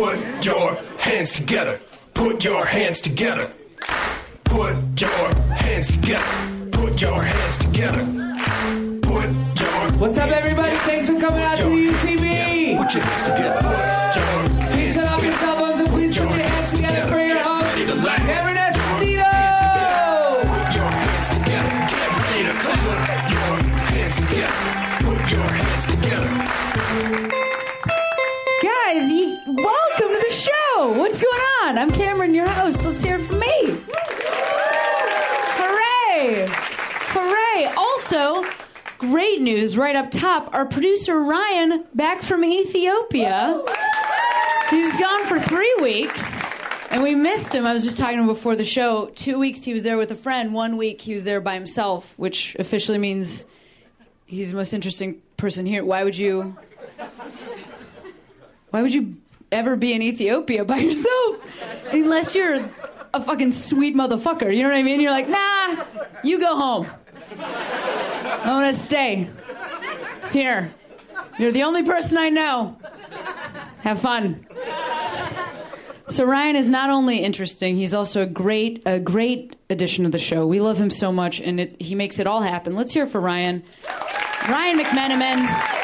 Put your hands together. Put your hands together. Put your hands together. Put your hands together. Put your What's up, everybody? Thanks for coming out to the UCB. Put your hands together. I'm Cameron, your host. Let's hear it from me. Hooray! Hooray! Also, great news right up top. Our producer Ryan back from Ethiopia. He's gone for three weeks. And we missed him. I was just talking to him before the show. Two weeks he was there with a friend. One week he was there by himself, which officially means he's the most interesting person here. Why would you why would you ever be in Ethiopia by yourself? Unless you're a fucking sweet motherfucker. You know what I mean? You're like, nah, you go home. I want to stay here. You're the only person I know. Have fun. So Ryan is not only interesting; he's also a great, a great addition to the show. We love him so much, and it, he makes it all happen. Let's hear for Ryan. Ryan McMenamin.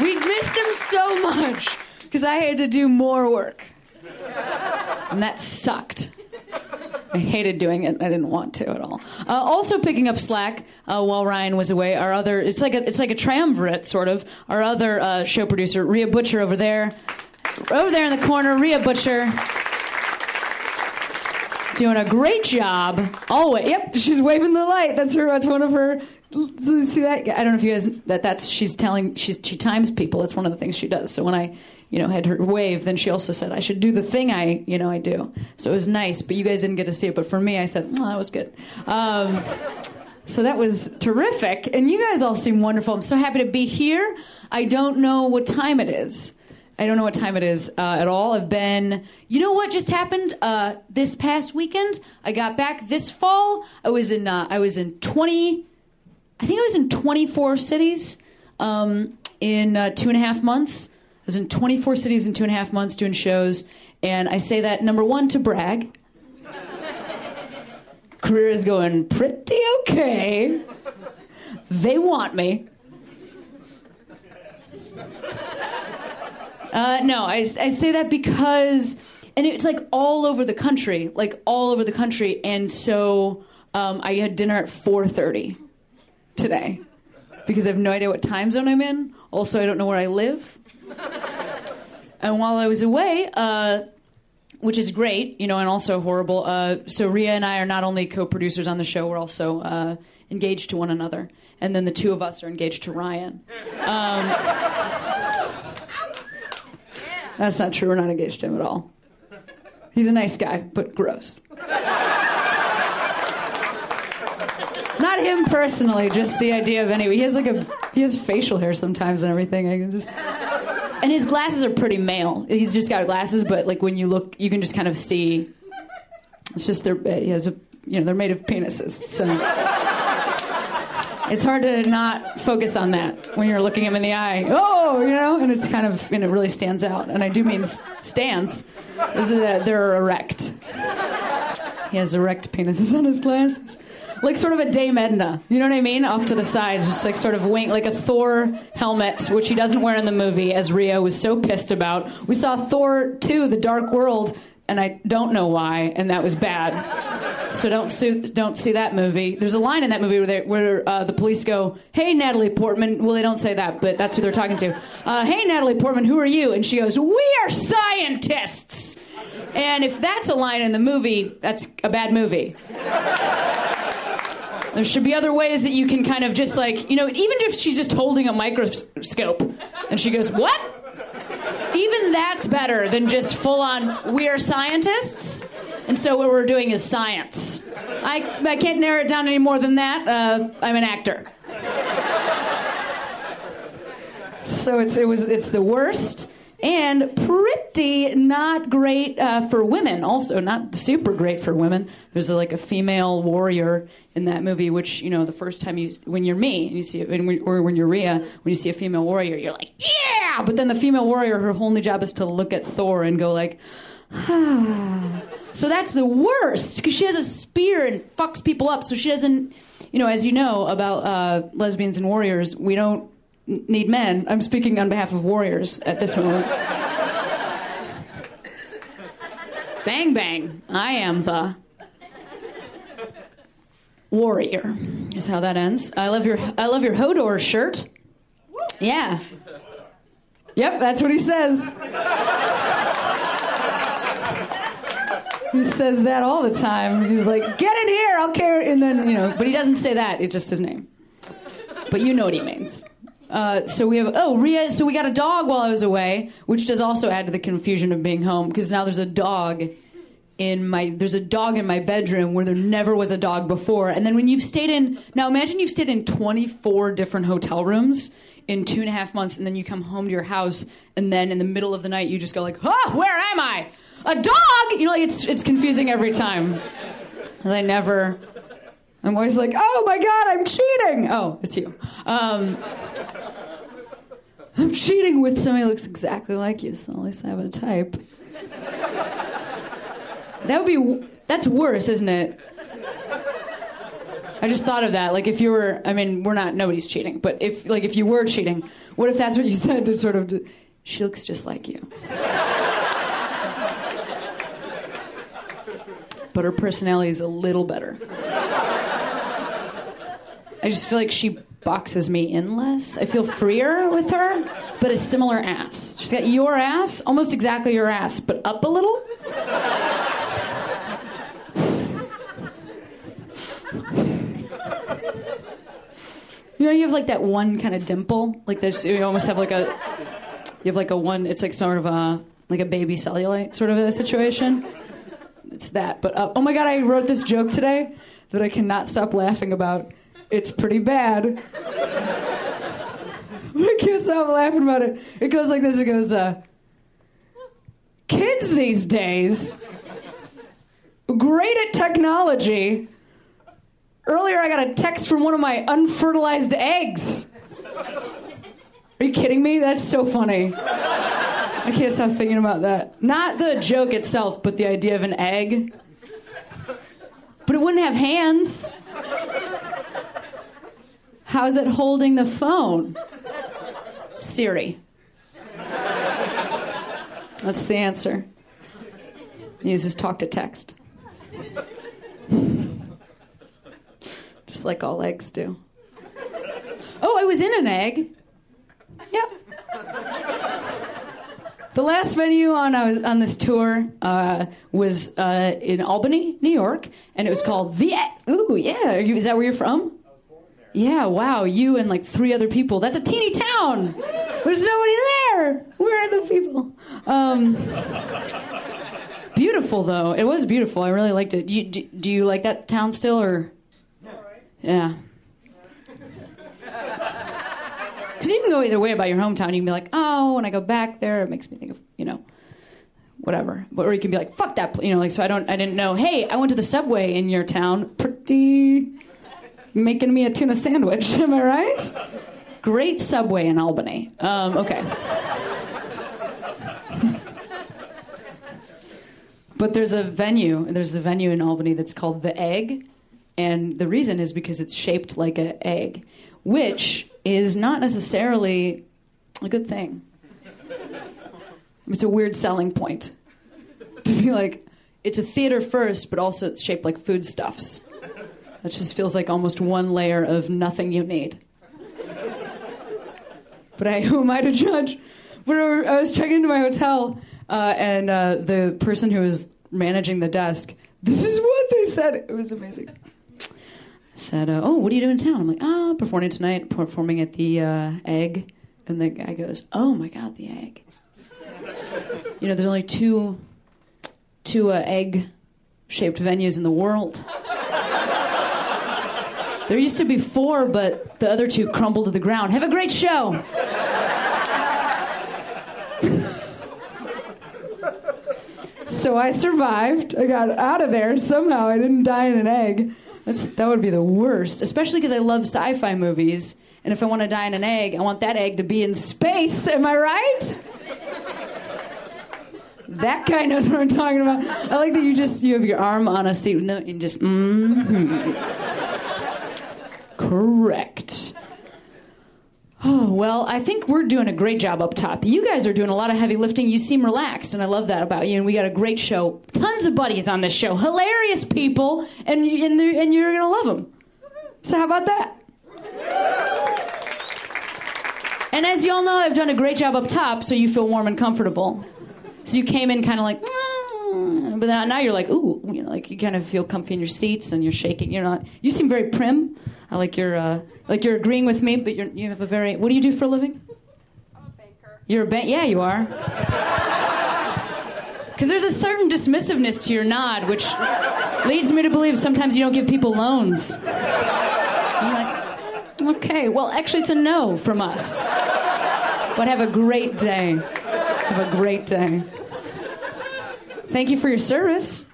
We missed him so much because I had to do more work. And that sucked. I hated doing it. I didn't want to at all. Uh, also picking up slack uh, while Ryan was away. Our other, it's like a, it's like a triumvirate sort of. Our other uh, show producer, Rhea Butcher, over there, over there in the corner. Rhea Butcher, doing a great job. Always. Yep, she's waving the light. That's her. That's one of her. See that? I don't know if you guys that that's she's telling she's she times people. It's one of the things she does. So when I you know had her wave, then she also said I should do the thing I you know I do. So it was nice, but you guys didn't get to see it. But for me, I said oh, that was good. Um, so that was terrific, and you guys all seem wonderful. I'm so happy to be here. I don't know what time it is. I don't know what time it is uh, at all. I've been, you know what just happened uh, this past weekend? I got back this fall. I was in, uh, I was in 20, I think I was in 24 cities um, in uh, two and a half months. I was in 24 cities in two and a half months doing shows, and I say that number one to brag. Career is going pretty okay. They want me. Uh, no, I, I say that because, and it's like all over the country, like all over the country, and so um, I had dinner at 4:30 today because I have no idea what time zone I'm in. Also, I don't know where I live. and while I was away, uh, which is great, you know, and also horrible. Uh, so Rhea and I are not only co-producers on the show, we're also uh, engaged to one another, and then the two of us are engaged to Ryan. That's not true. We're not engaged to him at all. He's a nice guy, but gross. Not him personally, just the idea of anyway. He has like a he has facial hair sometimes and everything. I can just and his glasses are pretty male. He's just got glasses, but like when you look, you can just kind of see. It's just they're he has a you know they're made of penises, so it's hard to not focus on that when you're looking him in the eye. Oh, you know, and it's kind of, and it really stands out. And I do mean stands. Is uh, they're erect. He has erect penises on his glasses. Like sort of a Dame Edna. You know what I mean? Off to the sides, just like sort of wing, like a Thor helmet, which he doesn't wear in the movie, as Rio was so pissed about. We saw Thor 2, The Dark World, and I don't know why, and that was bad. So don't see, don't see that movie. There's a line in that movie where, they, where uh, the police go, "Hey, Natalie Portman." Well, they don't say that, but that's who they're talking to. Uh, hey, Natalie Portman, who are you? And she goes, "We are scientists." And if that's a line in the movie, that's a bad movie. There should be other ways that you can kind of just like, you know, even if she's just holding a microscope and she goes, What? Even that's better than just full on, we are scientists. And so what we're doing is science. I, I can't narrow it down any more than that. Uh, I'm an actor. So it's, it was, it's the worst. And pretty not great uh, for women. Also, not super great for women. There's a, like a female warrior in that movie, which you know, the first time you when you're me and you see it, or when you're Rhea, when you see a female warrior, you're like, yeah. But then the female warrior, her only job is to look at Thor and go like, ah. So that's the worst because she has a spear and fucks people up. So she doesn't, you know, as you know about uh, lesbians and warriors, we don't need men. I'm speaking on behalf of warriors at this moment. bang bang! I am the warrior. Is how that ends. I love your I love your Hodor shirt. Yeah. Yep, that's what he says. He says that all the time. He's like, "Get in here, I'll care." And then you know, but he doesn't say that. It's just his name. But you know what he means. Uh, so we have oh Rhea. So we got a dog while I was away, which does also add to the confusion of being home because now there's a dog in my there's a dog in my bedroom where there never was a dog before. And then when you've stayed in now, imagine you've stayed in 24 different hotel rooms in two and a half months, and then you come home to your house, and then in the middle of the night you just go like, "Huh, where am I? A dog?" You know, like it's it's confusing every time. I never. I'm always like, "Oh my god, I'm cheating!" Oh, it's you. Um, I'm cheating with somebody who looks exactly like you, so at least I have a type. That would be. That's worse, isn't it? I just thought of that. Like, if you were, I mean, we're not. Nobody's cheating, but if, like, if you were cheating, what if that's what you said to sort of? She looks just like you. but her personality is a little better. I just feel like she boxes me in less. I feel freer with her, but a similar ass. She's got your ass, almost exactly your ass, but up a little. You know, you have like that one kind of dimple, like this. You almost have like a, you have like a one. It's like sort of a like a baby cellulite sort of a situation. It's that. But uh, oh my god, I wrote this joke today that I cannot stop laughing about. It's pretty bad. I can't stop laughing about it. It goes like this. It goes, uh, kids these days, great at technology. Earlier, I got a text from one of my unfertilized eggs. Are you kidding me? That's so funny. I can't stop thinking about that. Not the joke itself, but the idea of an egg. But it wouldn't have hands. How is it holding the phone? Siri. That's the answer. Uses talk to text. Just like all eggs do. Oh, I was in an egg. Yep. The last venue on I was on this tour uh, was uh, in Albany, New York, and it was called the. Ooh, yeah. Is that where you're from? Yeah. Wow. You and like three other people. That's a teeny town. There's nobody there. Where are the people? Um, beautiful though. It was beautiful. I really liked it. You, do, do you like that town still, or? Yeah. Because you can go either way about your hometown. You can be like, oh, when I go back there, it makes me think of, you know, whatever. But- Or you can be like, fuck that, you know, like, so I don't, I didn't know, hey, I went to the subway in your town. Pretty making me a tuna sandwich, am I right? Great subway in Albany. Um, okay. but there's a venue, there's a venue in Albany that's called The Egg. And the reason is because it's shaped like an egg, which is not necessarily a good thing. It's a weird selling point to be like, it's a theater first, but also it's shaped like foodstuffs. That just feels like almost one layer of nothing you need. But I, who am I to judge? But I was checking into my hotel, uh, and uh, the person who was managing the desk, this is what they said. It was amazing. Said, uh, "Oh, what are you doing in town?" I'm like, "Ah, performing tonight, performing at the uh, Egg." And the guy goes, "Oh my God, the Egg." you know, there's only two, two uh, egg-shaped venues in the world. There used to be four, but the other two crumbled to the ground. Have a great show. So I survived. I got out of there somehow. I didn't die in an egg. That's, that would be the worst, especially because I love sci fi movies. And if I want to die in an egg, I want that egg to be in space. Am I right? That guy knows what I'm talking about. I like that you just you have your arm on a seat and just mm-hmm. Correct. Oh, well, I think we're doing a great job up top. You guys are doing a lot of heavy lifting. You seem relaxed, and I love that about you. And we got a great show. Tons of buddies on this show. Hilarious people, and, and, and you're going to love them. So, how about that? And as you all know, I've done a great job up top, so you feel warm and comfortable. So you came in kind of like, "Mm," but now you're like, ooh, you know, like you kind of feel comfy in your seats and you're shaking. You're not. You seem very prim. I like your, uh, like you're agreeing with me, but you're, you have a very. What do you do for a living? I'm a banker. You're a bank. Yeah, you are. Because there's a certain dismissiveness to your nod, which leads me to believe sometimes you don't give people loans. I'm like, okay, well, actually, it's a no from us. But have a great day. Have a great day. Thank you for your service.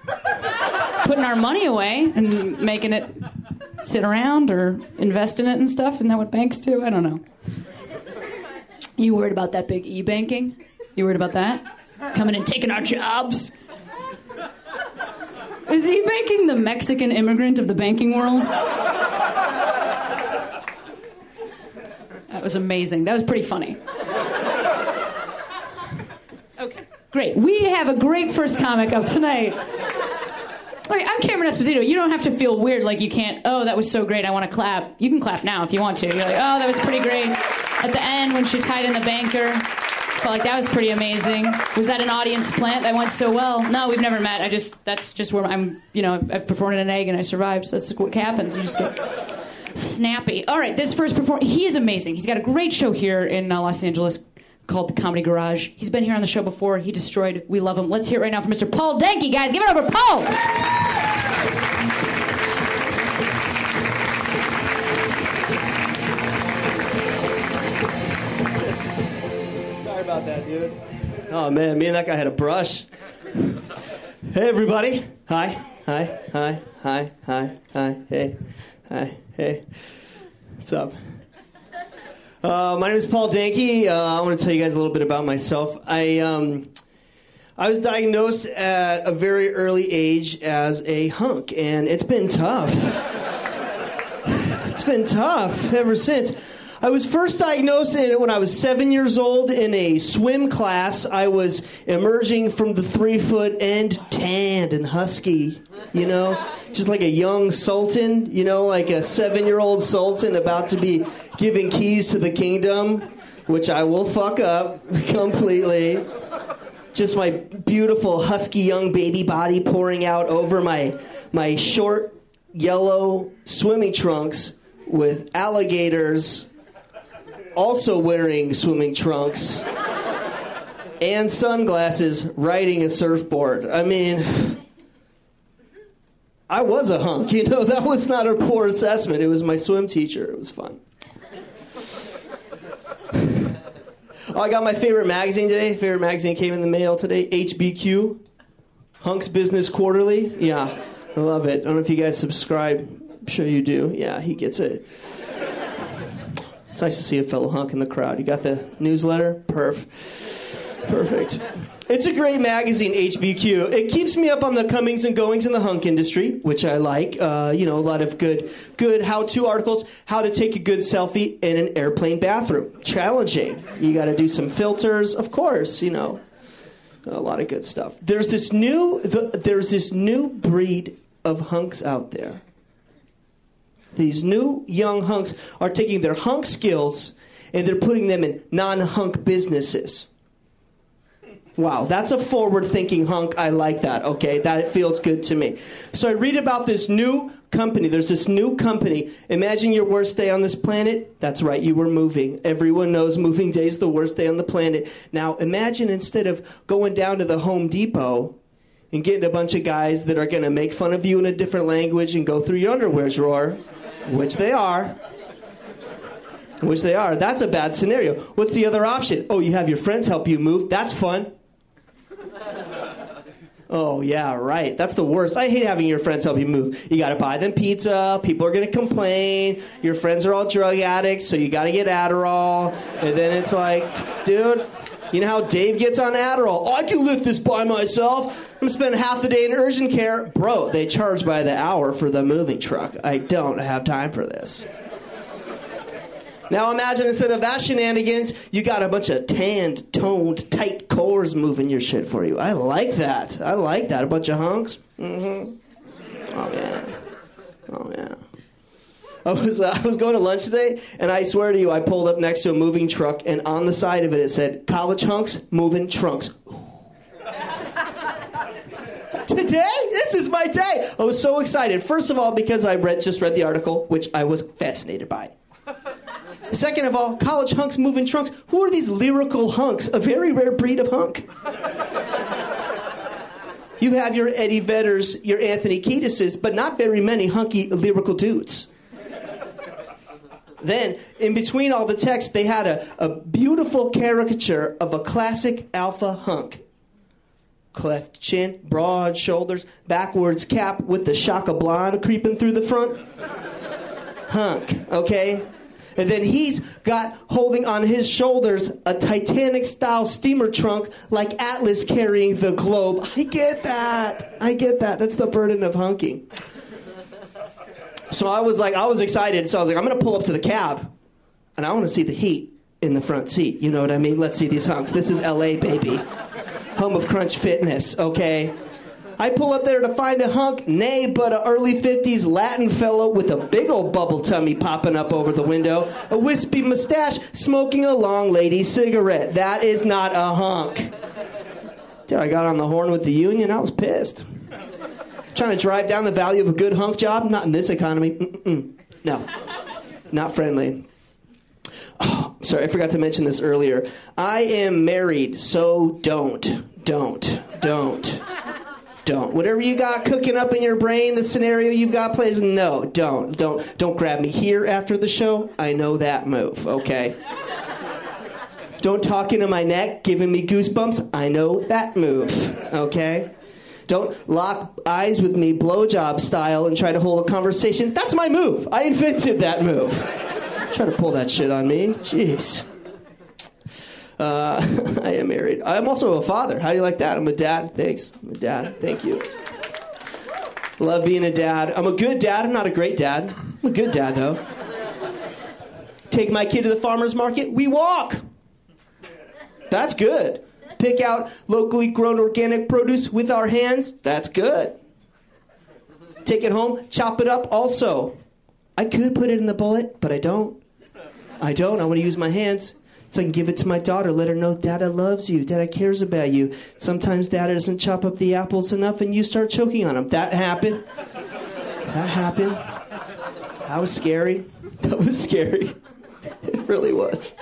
Putting our money away and making it sit around or invest in it and stuff. Isn't that what banks do? I don't know. You worried about that big e banking? You worried about that? Coming and taking our jobs? Is e banking the Mexican immigrant of the banking world? That was amazing. That was pretty funny. Great. We have a great first comic up tonight. I'm Cameron Esposito. You don't have to feel weird like you can't, oh, that was so great, I want to clap. You can clap now if you want to. You're like, oh, that was pretty great. At the end, when she tied in the banker, felt like that was pretty amazing. Was that an audience plant that went so well? No, we've never met. I just, that's just where I'm, you know, I performed in an egg and I survived. So that's what happens. You just get snappy. All right, this first performance, he is amazing. He's got a great show here in uh, Los Angeles called The Comedy Garage. He's been here on the show before. He destroyed. We love him. Let's hear it right now from Mr. Paul Danke, guys. Give it for Paul. Sorry about that, dude. Oh man, me and that guy had a brush. Hey everybody. Hi. Hi. Hi. Hi. Hi. Hi. Hey. Hi. Hey. What's up? Uh, my name is Paul Danke. Uh, I want to tell you guys a little bit about myself. I um, I was diagnosed at a very early age as a hunk, and it's been tough. it's been tough ever since. I was first diagnosed when I was seven years old in a swim class. I was emerging from the three foot end, tanned and husky, you know, just like a young sultan, you know, like a seven year old sultan about to be giving keys to the kingdom, which I will fuck up completely. Just my beautiful husky young baby body pouring out over my my short yellow swimming trunks with alligators also wearing swimming trunks and sunglasses riding a surfboard. I mean, I was a hunk, you know, that was not a poor assessment. It was my swim teacher. It was fun. oh, I got my favorite magazine today. Favorite magazine came in the mail today HBQ, Hunks Business Quarterly. Yeah, I love it. I don't know if you guys subscribe. I'm sure you do. Yeah, he gets it. It's nice to see a fellow hunk in the crowd. You got the newsletter? Perf. Perfect. It's a great magazine, HBQ. It keeps me up on the comings and goings in the hunk industry, which I like. Uh, you know, a lot of good, good how-to articles. How to take a good selfie in an airplane bathroom. Challenging. You got to do some filters, of course. You know, a lot of good stuff. There's this new, the, there's this new breed of hunks out there. These new young hunks are taking their hunk skills and they're putting them in non-hunk businesses. Wow, that's a forward thinking hunk. I like that. Okay, that feels good to me. So I read about this new company. There's this new company. Imagine your worst day on this planet. That's right, you were moving. Everyone knows moving day is the worst day on the planet. Now imagine instead of going down to the Home Depot and getting a bunch of guys that are going to make fun of you in a different language and go through your underwear drawer, which they are. Which they are. That's a bad scenario. What's the other option? Oh, you have your friends help you move. That's fun. Oh, yeah, right. That's the worst. I hate having your friends help you move. You got to buy them pizza. People are going to complain. Your friends are all drug addicts, so you got to get Adderall. And then it's like, dude, you know how Dave gets on Adderall? Oh, I can lift this by myself. I'm spending half the day in urgent care. Bro, they charge by the hour for the moving truck. I don't have time for this. Now imagine instead of that shenanigans, you got a bunch of tanned, toned, tight cores moving your shit for you. I like that. I like that. A bunch of hunks. Mm-hmm. Oh yeah. Oh yeah. I was uh, I was going to lunch today, and I swear to you, I pulled up next to a moving truck, and on the side of it, it said "College hunks moving trunks." Today, this is my day. I was so excited. First of all, because I read just read the article, which I was fascinated by. Second of all, college hunks moving trunks. Who are these lyrical hunks? A very rare breed of hunk. You have your Eddie Vedders, your Anthony Kiedis's, but not very many hunky lyrical dudes. Then, in between all the text, they had a, a beautiful caricature of a classic alpha hunk. Cleft chin, broad shoulders, backwards cap with the shaka blonde creeping through the front. Hunk, okay? And then he's got holding on his shoulders a Titanic style steamer trunk like Atlas carrying the globe. I get that. I get that. That's the burden of hunking. So I was like, I was excited. So I was like, I'm going to pull up to the cab and I want to see the heat in the front seat. You know what I mean? Let's see these hunks. This is LA, baby. Home of Crunch Fitness, okay? I pull up there to find a hunk, nay, but a early 50s Latin fellow with a big old bubble tummy popping up over the window, a wispy mustache, smoking a long lady cigarette. That is not a hunk. Dude, I got on the horn with the union, I was pissed. Trying to drive down the value of a good hunk job? Not in this economy. Mm-mm. No, not friendly. Oh, sorry, I forgot to mention this earlier. I am married, so don't, don't, don't don't. Whatever you got cooking up in your brain, the scenario you've got plays, no, don't. Don't don't grab me here after the show. I know that move, okay? don't talk into my neck, giving me goosebumps. I know that move, okay? Don't lock eyes with me blowjob style and try to hold a conversation. That's my move. I invented that move. Try to pull that shit on me. Jeez. Uh, I am married. I'm also a father. How do you like that? I'm a dad. Thanks. I'm a dad. Thank you. Love being a dad. I'm a good dad. I'm not a great dad. I'm a good dad, though. Take my kid to the farmer's market. We walk. That's good. Pick out locally grown organic produce with our hands. That's good. Take it home, chop it up also. I could put it in the bullet, but I don't. I don't. I want to use my hands so I can give it to my daughter, let her know Dada loves you, Dada cares about you. Sometimes Dada doesn't chop up the apples enough and you start choking on them. That happened. That happened. That was scary. That was scary. It really was.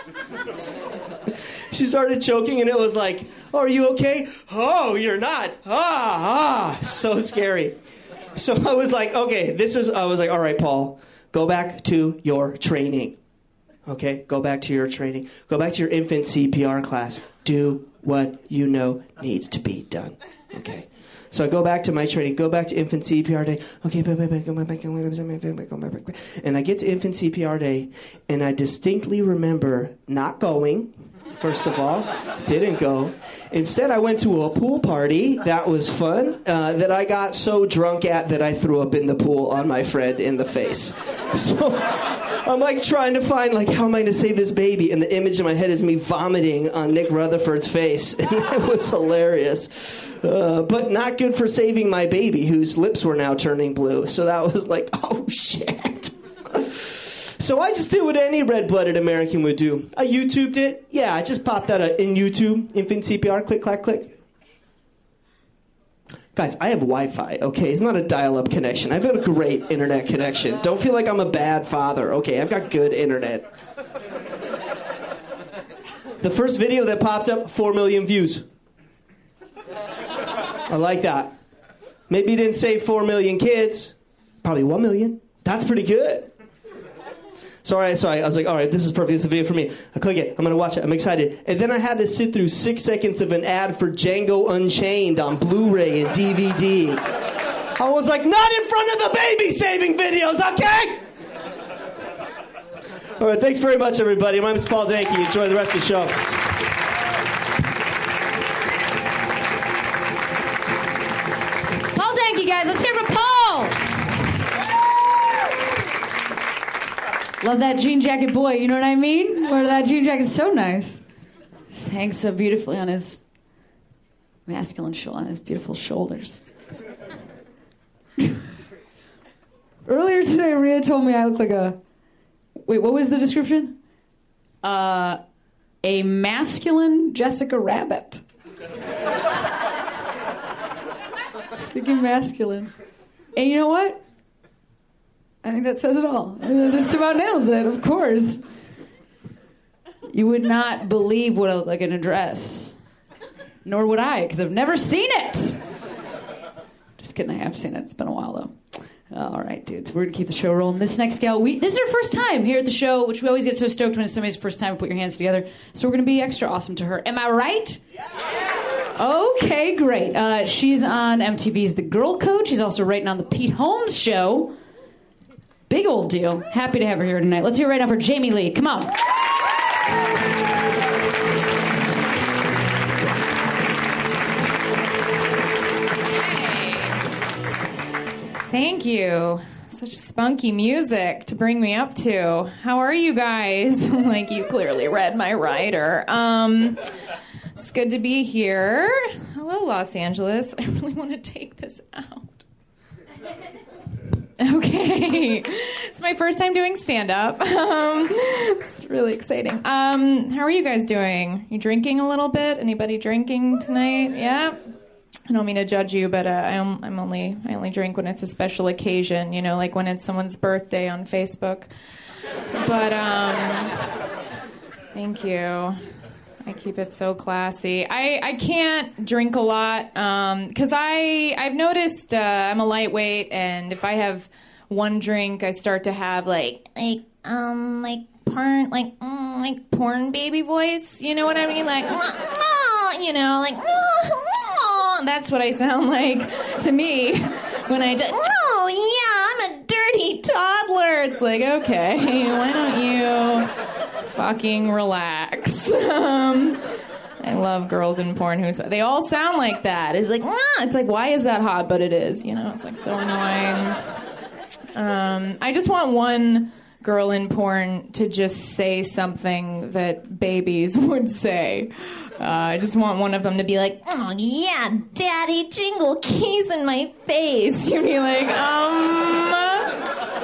She started choking and it was like, oh, Are you okay? Oh, you're not. Ah, ah. So scary. So I was like, Okay, this is, I was like, All right, Paul, go back to your training. Okay, go back to your training. Go back to your infant CPR class. Do what you know needs to be done. Okay. So I go back to my training, go back to infant CPR day. Okay, and I get to infant CPR day, and I distinctly remember not going. First of all, didn't go. Instead, I went to a pool party. That was fun. Uh, that I got so drunk at that I threw up in the pool on my friend in the face. So I'm like trying to find like how am I going to save this baby, and the image in my head is me vomiting on Nick Rutherford's face, and it was hilarious. Uh, but not good for saving my baby, whose lips were now turning blue. So that was like, oh shit. So I just did what any red-blooded American would do. I YouTubed it. Yeah, I just popped that uh, in YouTube, infant CPR, click, clack, click. Guys, I have Wi-Fi. Okay, it's not a dial-up connection. I've got a great internet connection. Don't feel like I'm a bad father. Okay, I've got good internet. The first video that popped up, four million views. I like that. Maybe you didn't save four million kids. Probably one million. That's pretty good. So, all right, so I, I was like, all right, this is perfect. This is a video for me. I click it. I'm going to watch it. I'm excited. And then I had to sit through six seconds of an ad for Django Unchained on Blu ray and DVD. I was like, not in front of the baby saving videos, okay? All right, thanks very much, everybody. My name is Paul Danke. Enjoy the rest of the show. Paul Danke, guys. Let's hear Love that jean jacket boy. You know what I mean? Where that jean jacket's so nice. Just hangs so beautifully on his masculine shoulder, on his beautiful shoulders. Earlier today, Rhea told me I look like a. Wait, what was the description? Uh, a masculine Jessica Rabbit. Speaking masculine. And you know what? I think that says it all. It just about nails it, of course. You would not believe what I look like in a dress. Nor would I, because I've never seen it. Just kidding, I have seen it. It's been a while, though. All right, dudes, we're gonna keep the show rolling. This next gal, we this is her first time here at the show, which we always get so stoked when it's somebody's first time to put your hands together. So we're gonna be extra awesome to her. Am I right? Yeah. Okay, great. Uh, she's on MTV's The Girl Code. She's also writing on the Pete Holmes Show. Big old deal. Happy to have her here tonight. Let's hear it right now for Jamie Lee. Come on. Thank you. Such spunky music to bring me up to. How are you guys? like you clearly read my writer. Um, it's good to be here. Hello, Los Angeles. I really want to take this out. Okay, it's my first time doing stand up. Um, it's really exciting. Um, how are you guys doing? You drinking a little bit? Anybody drinking tonight? Yeah. I don't mean to judge you, but uh, I'm, I'm only I only drink when it's a special occasion. You know, like when it's someone's birthday on Facebook. But um, thank you. I keep it so classy. I, I can't drink a lot because I I've noticed uh, I'm a lightweight, and if I have one drink, I start to have like like um like porn like mm, like porn baby voice. You know what I mean? Like you know like that's what I sound like to me when I do. Oh yeah, I'm a dirty toddler. It's like okay, why don't you? Fucking relax. Um, I love girls in porn who they all sound like that. It's like, nah. It's like, why is that hot? But it is. You know, it's like so annoying. Um, I just want one girl in porn to just say something that babies would say. Uh, I just want one of them to be like, "Oh yeah, daddy, jingle keys in my face." You'd be like, um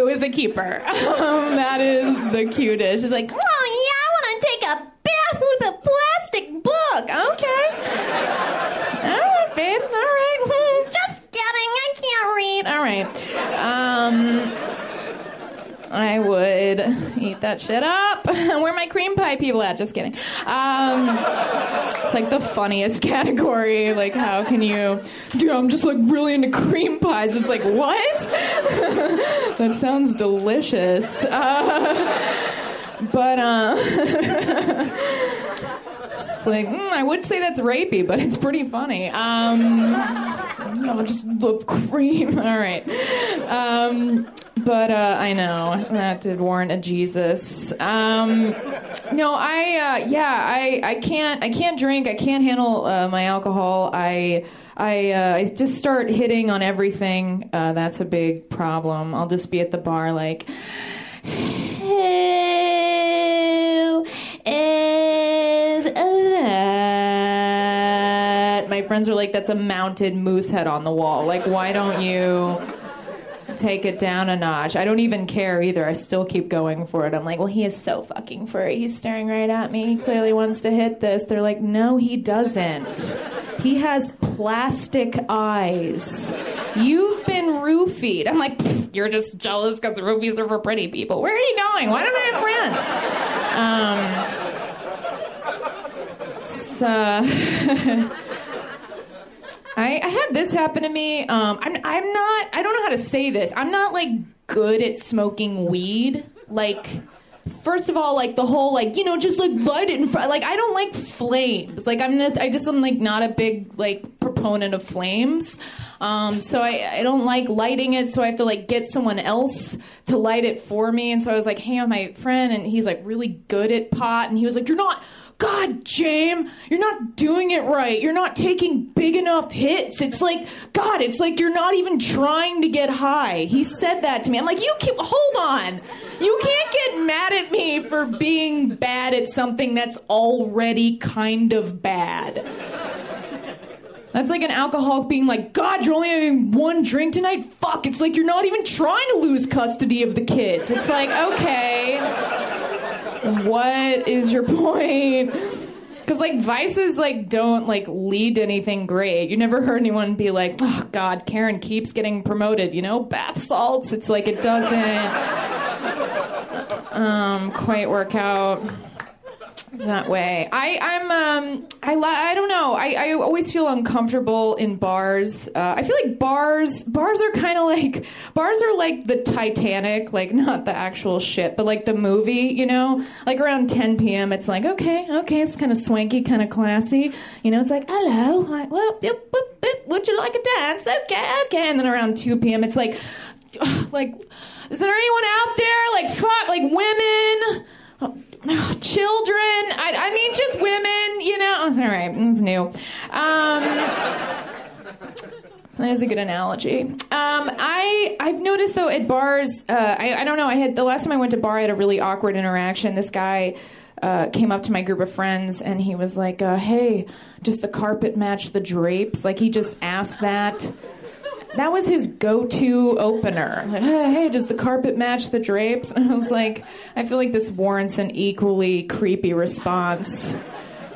who is a keeper. Um, that is the cutest. She's like, oh yeah, I want to take a bath with a plastic book. Okay. All right, babe. All right. Just kidding. I can't read. All right. Um, I would eat that shit up. Where my cream pie people at? Just kidding. Um, it's like the funniest category. Like, how can you? Dude, I'm just like really into cream pies. It's like, what? that sounds delicious. Uh, but, uh, it's like, mm, I would say that's rapey, but it's pretty funny. Um, no, just love cream. All right. Um, but uh, I know that did warrant a Jesus. Um, no, I uh, yeah, I, I can't I can't drink. I can't handle uh, my alcohol. I I uh, I just start hitting on everything. Uh, that's a big problem. I'll just be at the bar like. My friends are like, that's a mounted moose head on the wall. Like, why don't you take it down a notch? I don't even care either. I still keep going for it. I'm like, well, he is so fucking furry. He's staring right at me. He clearly wants to hit this. They're like, no, he doesn't. He has plastic eyes. You've been roofied. I'm like, you're just jealous because the roofies are for pretty people. Where are you going? Why don't I have friends? Um, so, I, I had this happen to me. Um, I'm, I'm not. I don't know how to say this. I'm not like good at smoking weed. Like, first of all, like the whole like you know just like light it in front. Like I don't like flames. Like I'm just I just am like not a big like proponent of flames. Um, so I, I don't like lighting it, so I have to like get someone else to light it for me. And so I was like, hey, I'm my friend, and he's like really good at pot, and he was like, you're not. God, James, you're not doing it right. You're not taking big enough hits. It's like, God, it's like you're not even trying to get high. He said that to me. I'm like, you can hold on. You can't get mad at me for being bad at something that's already kind of bad. That's like an alcoholic being like, God, you're only having one drink tonight? Fuck, it's like you're not even trying to lose custody of the kids. It's like, okay, what is your point? Because like vices like don't like lead to anything great. You never heard anyone be like, oh God, Karen keeps getting promoted. You know, bath salts. It's like it doesn't um, quite work out that way. I I'm um I I don't know. I I always feel uncomfortable in bars. Uh, I feel like bars bars are kind of like bars are like the Titanic, like not the actual ship, but like the movie. You know, like around 10 p.m. It's like okay, okay, it's kind of swanky, kind of classy. You know, it's like hello, like, well, would you like a dance? Okay, okay. And then around 2 p.m. It's like like is there anyone out there like fuck like women? children. I, I mean, just women. You know. All right, it's new. Um, that is a good analogy. Um, I I've noticed though at bars. Uh, I I don't know. I had the last time I went to bar, I had a really awkward interaction. This guy. Uh, came up to my group of friends and he was like, uh, "Hey, does the carpet match the drapes?" Like he just asked that that was his go-to opener. Like, hey, hey, does the carpet match the drapes? And I was like, I feel like this warrants an equally creepy response.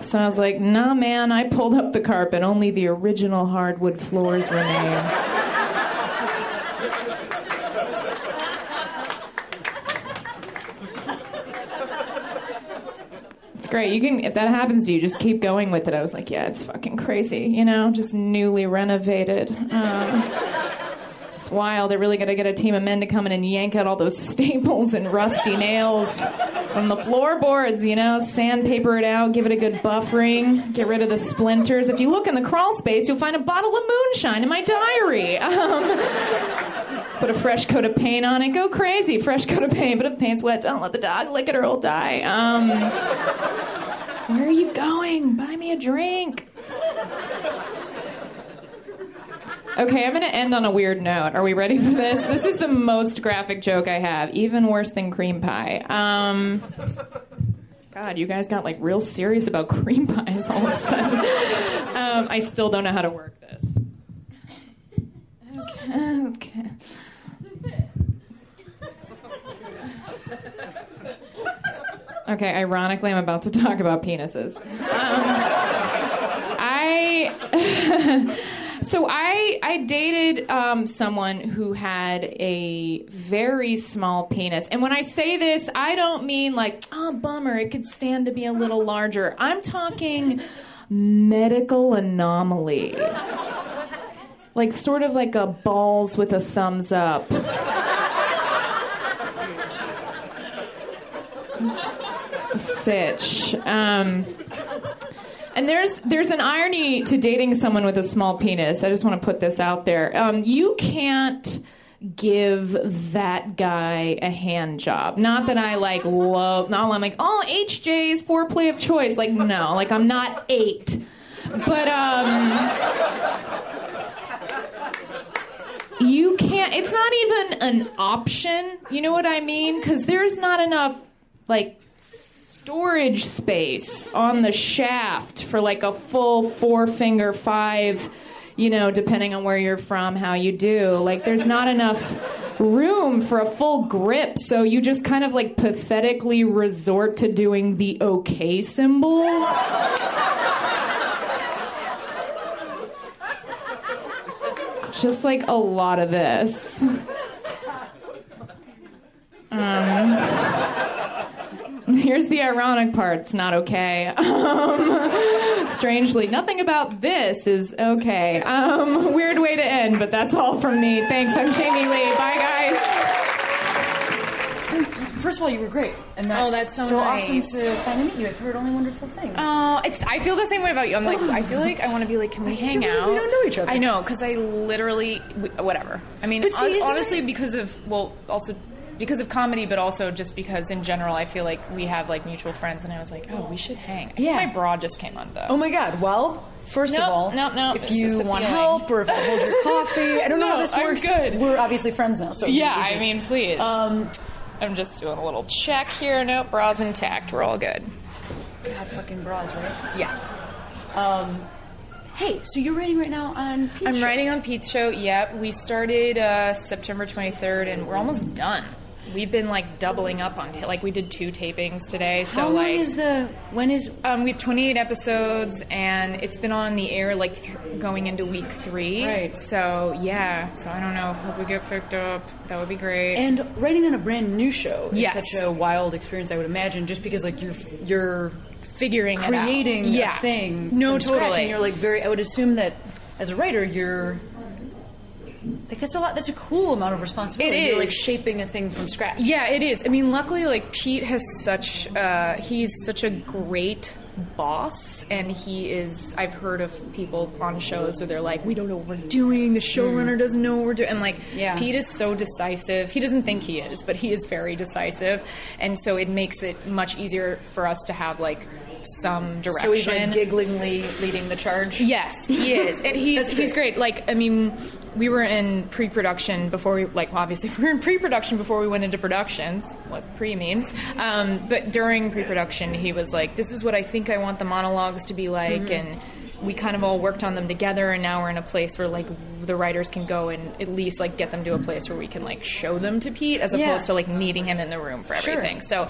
So I was like, nah, man, I pulled up the carpet. Only the original hardwood floors remain. Great. You can if that happens to you, just keep going with it. I was like, yeah, it's fucking crazy. You know, just newly renovated. Um, it's wild. They're really gonna get a team of men to come in and yank out all those staples and rusty nails from the floorboards. You know, sandpaper it out, give it a good buffering, get rid of the splinters. If you look in the crawl space, you'll find a bottle of moonshine in my diary. Um, put a fresh coat of paint on it. Go crazy. Fresh coat of paint. But if the paint's wet, don't let the dog lick it or it'll die. Um, where are you going? Buy me a drink. Okay, I'm going to end on a weird note. Are we ready for this? This is the most graphic joke I have, even worse than cream pie. Um, God, you guys got like real serious about cream pies all of a sudden. Um, I still don't know how to work this. Okay, okay. Okay, ironically, I'm about to talk about penises. Um, I. so I I dated um, someone who had a very small penis, and when I say this, I don't mean like oh bummer, it could stand to be a little larger. I'm talking medical anomaly, like sort of like a balls with a thumbs up. Sitch. Um, and there's there's an irony to dating someone with a small penis. I just want to put this out there. Um, you can't give that guy a hand job. Not that I like love. Not I'm like oh HJ's foreplay of choice. Like no, like I'm not eight, but um. You can't, it's not even an option, you know what I mean? Because there's not enough, like, storage space on the shaft for like a full four finger five you know depending on where you're from how you do. Like there's not enough room for a full grip so you just kind of like pathetically resort to doing the okay symbol. Just like a lot of this um, Here's the ironic part. It's not okay. Um, strangely, nothing about this is okay. Um, weird way to end, but that's all from me. Thanks. I'm Jamie Lee. Bye, guys. first of all, you were great, and that's, Oh, that's so awesome nice. to finally meet you. I've heard only wonderful things. Oh, it's. I feel the same way about you. I'm like, I feel like I want to be like, can we hang feel like out? we don't know each other. I know, because I literally, whatever. I mean, But see, honestly, it- because of well, also because of comedy, but also just because in general, I feel like we have like mutual friends, and I was like, oh, we should hang. Yeah. my bra just came undone. Oh my God! Well, first Nope, of all, nope, nope, if it's you want feeling. help or if I hold your coffee, I don't know how this works. good. We're obviously friends now, so yeah. I mean, please. um, I'm just doing a little check here. Nope, bra's intact. We're all good. God, fucking bras, right? Yeah. Um, hey, so you're writing right now on. Pete's I'm show. writing on Pete's show. Yep, we started uh, September 23rd, and we're almost done. We've been like doubling up on ta- like we did two tapings today. So How long like is the? When is? um, we have 28 episodes, and it's been on the air like th- going into week three. Right. So yeah. So I don't know. Hope we get picked up. That would be great. And writing on a brand new show is Yes. such a wild experience, I would imagine, just because like you're you're figuring it out. creating yeah. a thing No, from scratch, totally. and you're like very. I would assume that as a writer, you're like that's a lot. That's a cool amount of responsibility. It You're like shaping a thing from scratch. Yeah, it is. I mean, luckily, like Pete has such uh, he's such a great boss, and he is. I've heard of people on shows where they're like, "We don't know what we're doing. The showrunner doesn't know what we're doing." And like, Yeah. Pete is so decisive. He doesn't think he is, but he is very decisive, and so it makes it much easier for us to have like some direction. So he's like gigglingly leading the charge. Yes, he is, and he's he's great. Like, I mean, we were in pre-production before we like obviously we were in pre-production before we went into productions. What pre means, um, but during pre-production, he was like, "This is what I think I want the monologues to be like," Mm-hmm. and we kind of all worked on them together. And now we're in a place where like the writers can go and at least like get them to a place where we can like show them to Pete as Yeah. opposed to like needing him in the room for Sure. everything. So,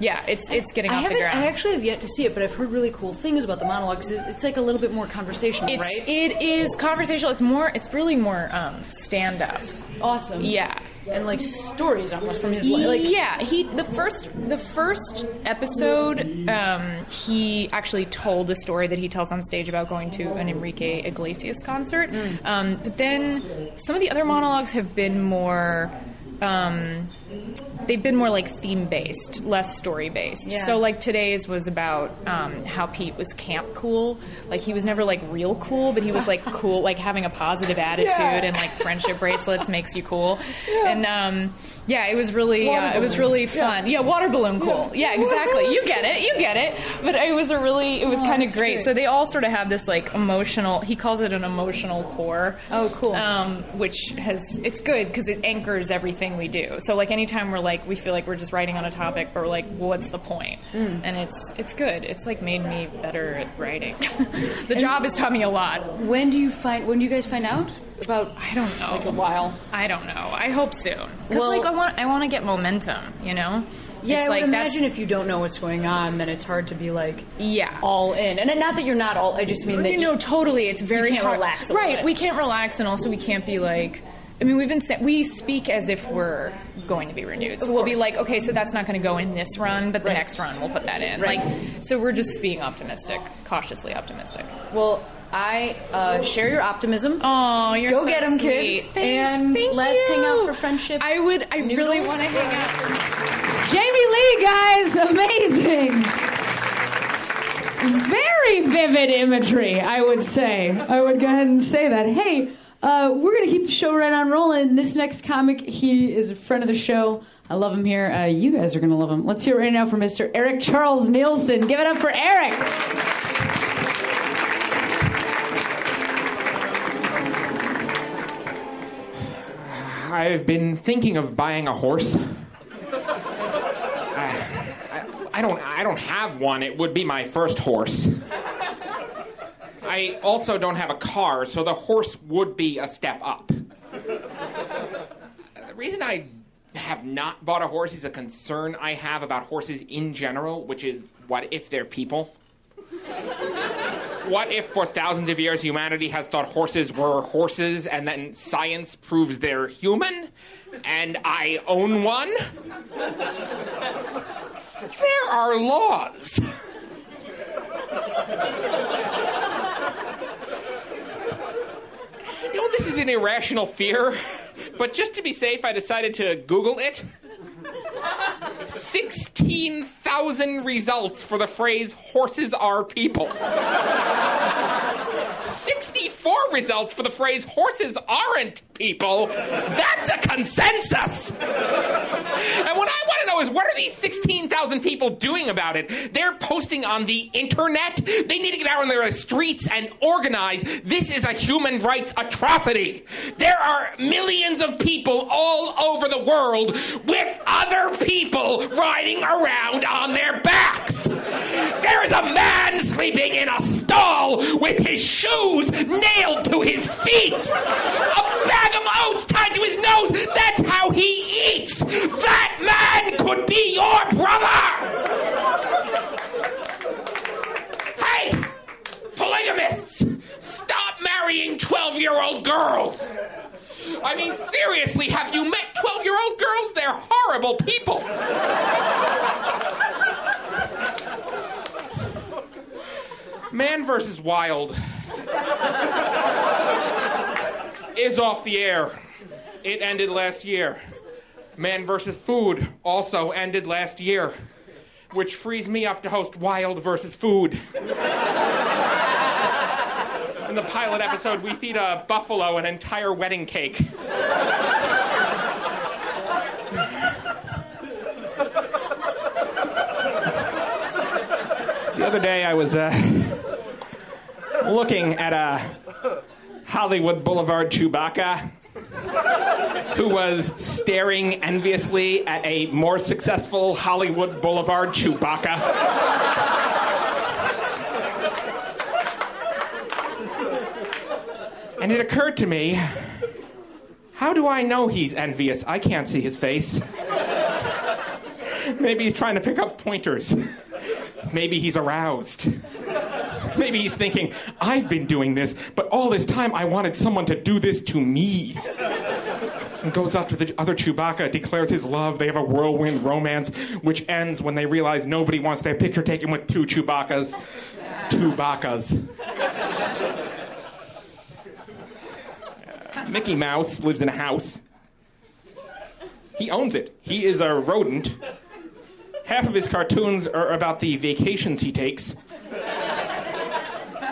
yeah, it's it's getting I off the ground. I actually have yet to see it, but I've heard really cool things about the monologues. It's like a little bit more conversational, it's, right? It is conversational. It's more. It's really more um, stand up. awesome. Yeah. And like stories almost from his life. Like, yeah, he the first the first episode, um, he actually told a story that he tells on stage about going to an Enrique Iglesias concert. Mm. Um, but then some of the other monologues have been more. Um, they've been more like theme based, less story based. Yeah. So like today's was about um, how Pete was camp cool. Like he was never like real cool, but he was like cool, like having a positive attitude Yeah. and like friendship bracelets makes you cool. And um, yeah, it was really uh, it was really fun. Yeah, water balloon cool. Yeah, exactly. You get it. You get it. But it was a really it was kind of great. great. So they all sort of have this like emotional. He calls it an emotional core. Oh, cool. Um, which has it's good because it anchors everything we do. So like anytime we're like we feel like we're just writing on a topic, but we're like, well, what's the point? Hmm. And it's it's good. It's like made me better at writing. the job has taught me a lot. when do you find? When do you guys find out about? I don't know. Like a while. I don't know. I hope soon. Because Well- like I want I want to get momentum. You know. Yeah, It's I like, that's- imagine if you don't know what's going on, then it's hard to be like Yeah. all in. And not that you're not all. I just mean that you know, totally. It's very can't hard. relax right? bit. We can't relax, and also we can't be like. I mean, we've been we speak as if we're going to be renewed. So we'll be like, okay, so that's not going to go in this run, but the Right. next run we'll put that in. Right. Like, so we're just being optimistic, cautiously optimistic. Well, I uh, share your optimism. Oh, you're Go so get 'em, kid. Thanks. And Thank let's you. hang out for friendship I would. I really want to hang out. For- Jamie Lee, guys, amazing. Very vivid imagery, I would say. I would go ahead and say that. Hey, uh, we're going to keep the show right on rolling. This next comic, he is a friend of the show. I love him here. Uh, you guys are going to love him. Let's hear it right now for Mr. Eric Charles Nielsen. Give it up for Eric. I've been thinking of buying a horse. I, I, I don't. I don't have one. It would be my first horse. I also don't have a car, so the horse would be a step up. The reason I have not bought a horse is a concern I have about horses in general, which is what if they're people? What if for thousands of years humanity has thought horses were horses and then science proves they're human and I own one? There are laws. You know, this is an irrational fear, but just to be safe, I decided to Google it. 16,000 results for the phrase horses are people. 64 results for the phrase horses aren't people. That's a consensus. And what I want to know is what are these 16,000 people doing about it? They're posting on the internet. They need to get out on the streets and organize. This is a human rights atrocity. There are millions of people all over the world with other people riding around on their backs. There is a man sleeping in a stall with his shoes nailed to his feet. A bag of oats tied to his nose. That's how he eats. That man could be your brother. Hey, polygamists, stop marrying 12 year old girls. I mean, seriously, have you met 12 year old girls? They're people. Man versus Wild is off the air. It ended last year. Man versus Food also ended last year, which frees me up to host Wild versus Food. In the pilot episode, we feed a buffalo an entire wedding cake. Other day, I was uh, looking at a Hollywood Boulevard Chewbacca who was staring enviously at a more successful Hollywood Boulevard Chewbacca. And it occurred to me how do I know he's envious? I can't see his face. Maybe he's trying to pick up pointers. Maybe he's aroused. Maybe he's thinking, I've been doing this, but all this time I wanted someone to do this to me. And goes up to the other Chewbacca, declares his love. They have a whirlwind romance, which ends when they realize nobody wants their picture taken with two Chewbaccas. Two. Uh, Mickey Mouse lives in a house. He owns it. He is a rodent. Half of his cartoons are about the vacations he takes.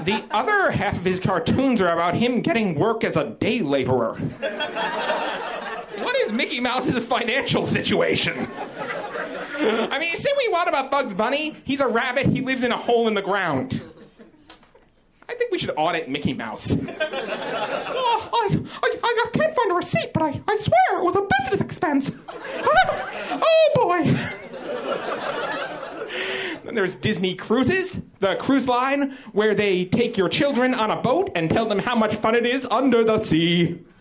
The other half of his cartoons are about him getting work as a day laborer. What is Mickey Mouse's financial situation? I mean, you say what you want about Bugs Bunny. He's a rabbit. He lives in a hole in the ground. I think we should audit Mickey Mouse. oh, I, I, I can't find a receipt, but I, I swear it was a business expense. oh, boy. Then there's Disney Cruises, the cruise line where they take your children on a boat and tell them how much fun it is under the sea.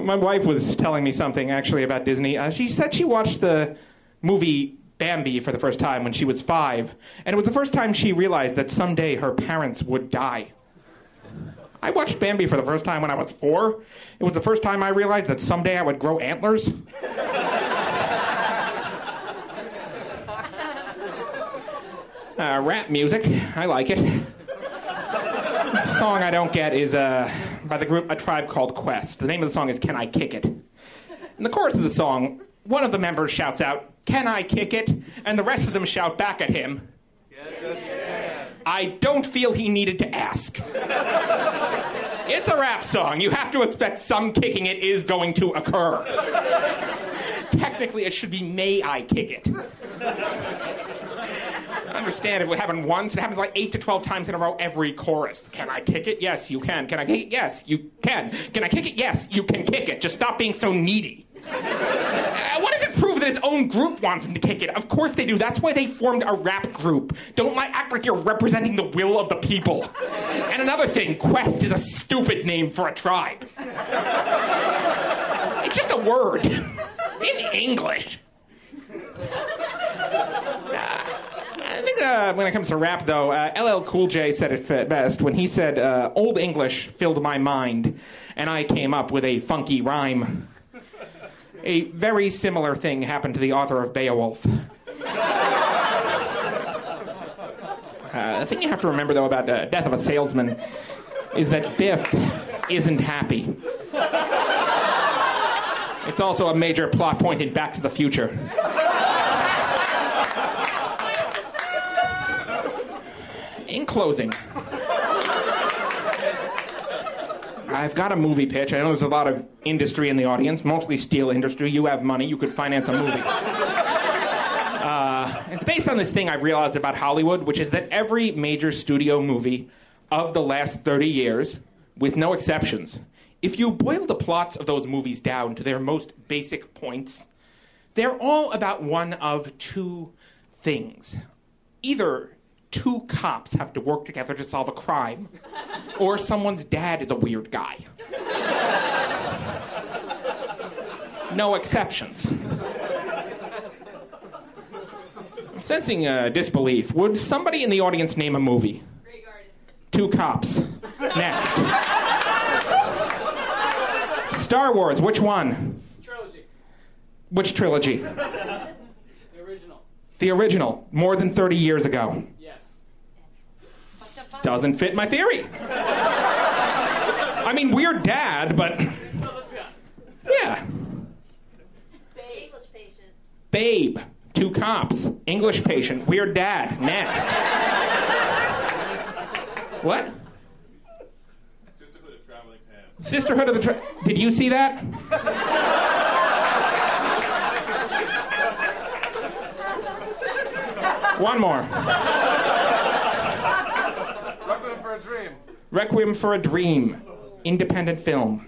My wife was telling me something actually about Disney. Uh, she said she watched the movie Bambi for the first time when she was five, and it was the first time she realized that someday her parents would die. I watched Bambi for the first time when I was four. It was the first time I realized that someday I would grow antlers. Uh, rap music, I like it. song I don't get is uh, by the group A Tribe Called Quest. The name of the song is Can I Kick It? In the chorus of the song, one of the members shouts out, Can I kick it? And the rest of them shout back at him, I don't feel he needed to ask. it's a rap song. You have to expect some kicking it is going to occur. Technically, it should be May I kick it? I understand if it happened once, it happens like 8 to 12 times in a row every chorus. Can I kick it? Yes, you can. Can I kick it? Yes, you can. Can I kick it? Yes, you can kick it. Just stop being so needy. Uh, what does it prove his own group wants him to kick it? Of course they do. That's why they formed a rap group. Don't act like you're representing the will of the people. And another thing, Quest is a stupid name for a tribe. It's just a word in English. I think uh, when it comes to rap, though, uh, LL Cool J said it best when he said, uh, Old English filled my mind, and I came up with a funky rhyme. A very similar thing happened to the author of Beowulf. Uh, the thing you have to remember, though, about uh, Death of a Salesman is that Biff isn't happy. It's also a major plot point in Back to the Future. In closing, I've got a movie pitch. I know there's a lot of industry in the audience, mostly steel industry. You have money, you could finance a movie. Uh, it's based on this thing I've realized about Hollywood, which is that every major studio movie of the last 30 years, with no exceptions, if you boil the plots of those movies down to their most basic points, they're all about one of two things. Either two cops have to work together to solve a crime, or someone's dad is a weird guy. No exceptions. I'm sensing uh, disbelief. Would somebody in the audience name a movie? Two cops. Next. Star Wars, which one? Trilogy. Which trilogy? The original. The original, more than 30 years ago. Yes. Doesn't fit my theory. I mean, weird dad, but No, let's be honest. yeah. English. Babe, two cops, English patient, weird dad. Next. What? Sisterhood of the Traveling Pants. Sisterhood of the. Tra- Did you see that? One more. Requiem for a Dream. Requiem for a Dream, independent film.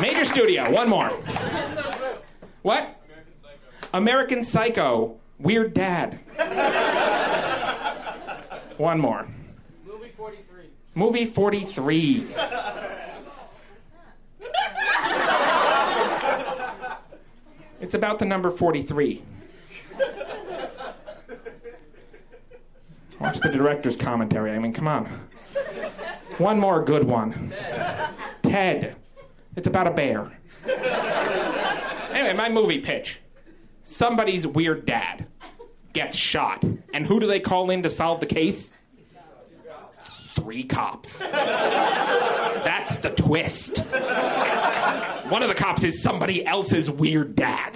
Major studio. One more. What? American Psycho. American Psycho, Weird dad. One more. Movie 43. Movie 43. it's about the number 43. Watch the director's commentary. I mean, come on. One more good one. Ted. It's about a bear. Anyway, my movie pitch. Somebody's weird dad gets shot. And who do they call in to solve the case? Three cops. That's the twist. One of the cops is somebody else's weird dad.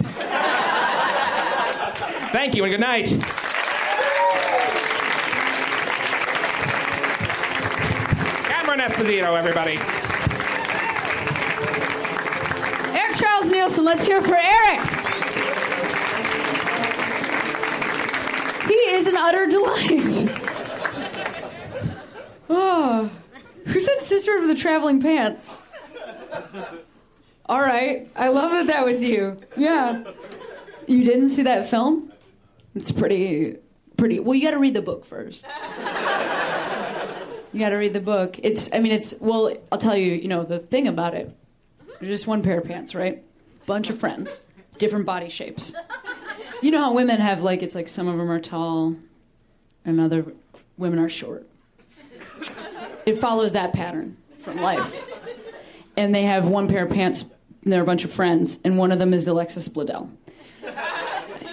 Thank you and good night. Esposito, everybody. Eric Charles Nielsen, let's hear for Eric. He is an utter delight. Oh, who said Sister of the Traveling Pants? All right, I love that that was you. Yeah. You didn't see that film? It's pretty, pretty. Well, you got to read the book first. You got to read the book. It's, I mean, it's, well, I'll tell you, you know, the thing about it. There's just one pair of pants, right? Bunch of friends, different body shapes. You know how women have, like, it's like some of them are tall and other women are short. It follows that pattern from life. And they have one pair of pants, and they're a bunch of friends, and one of them is Alexis Bledel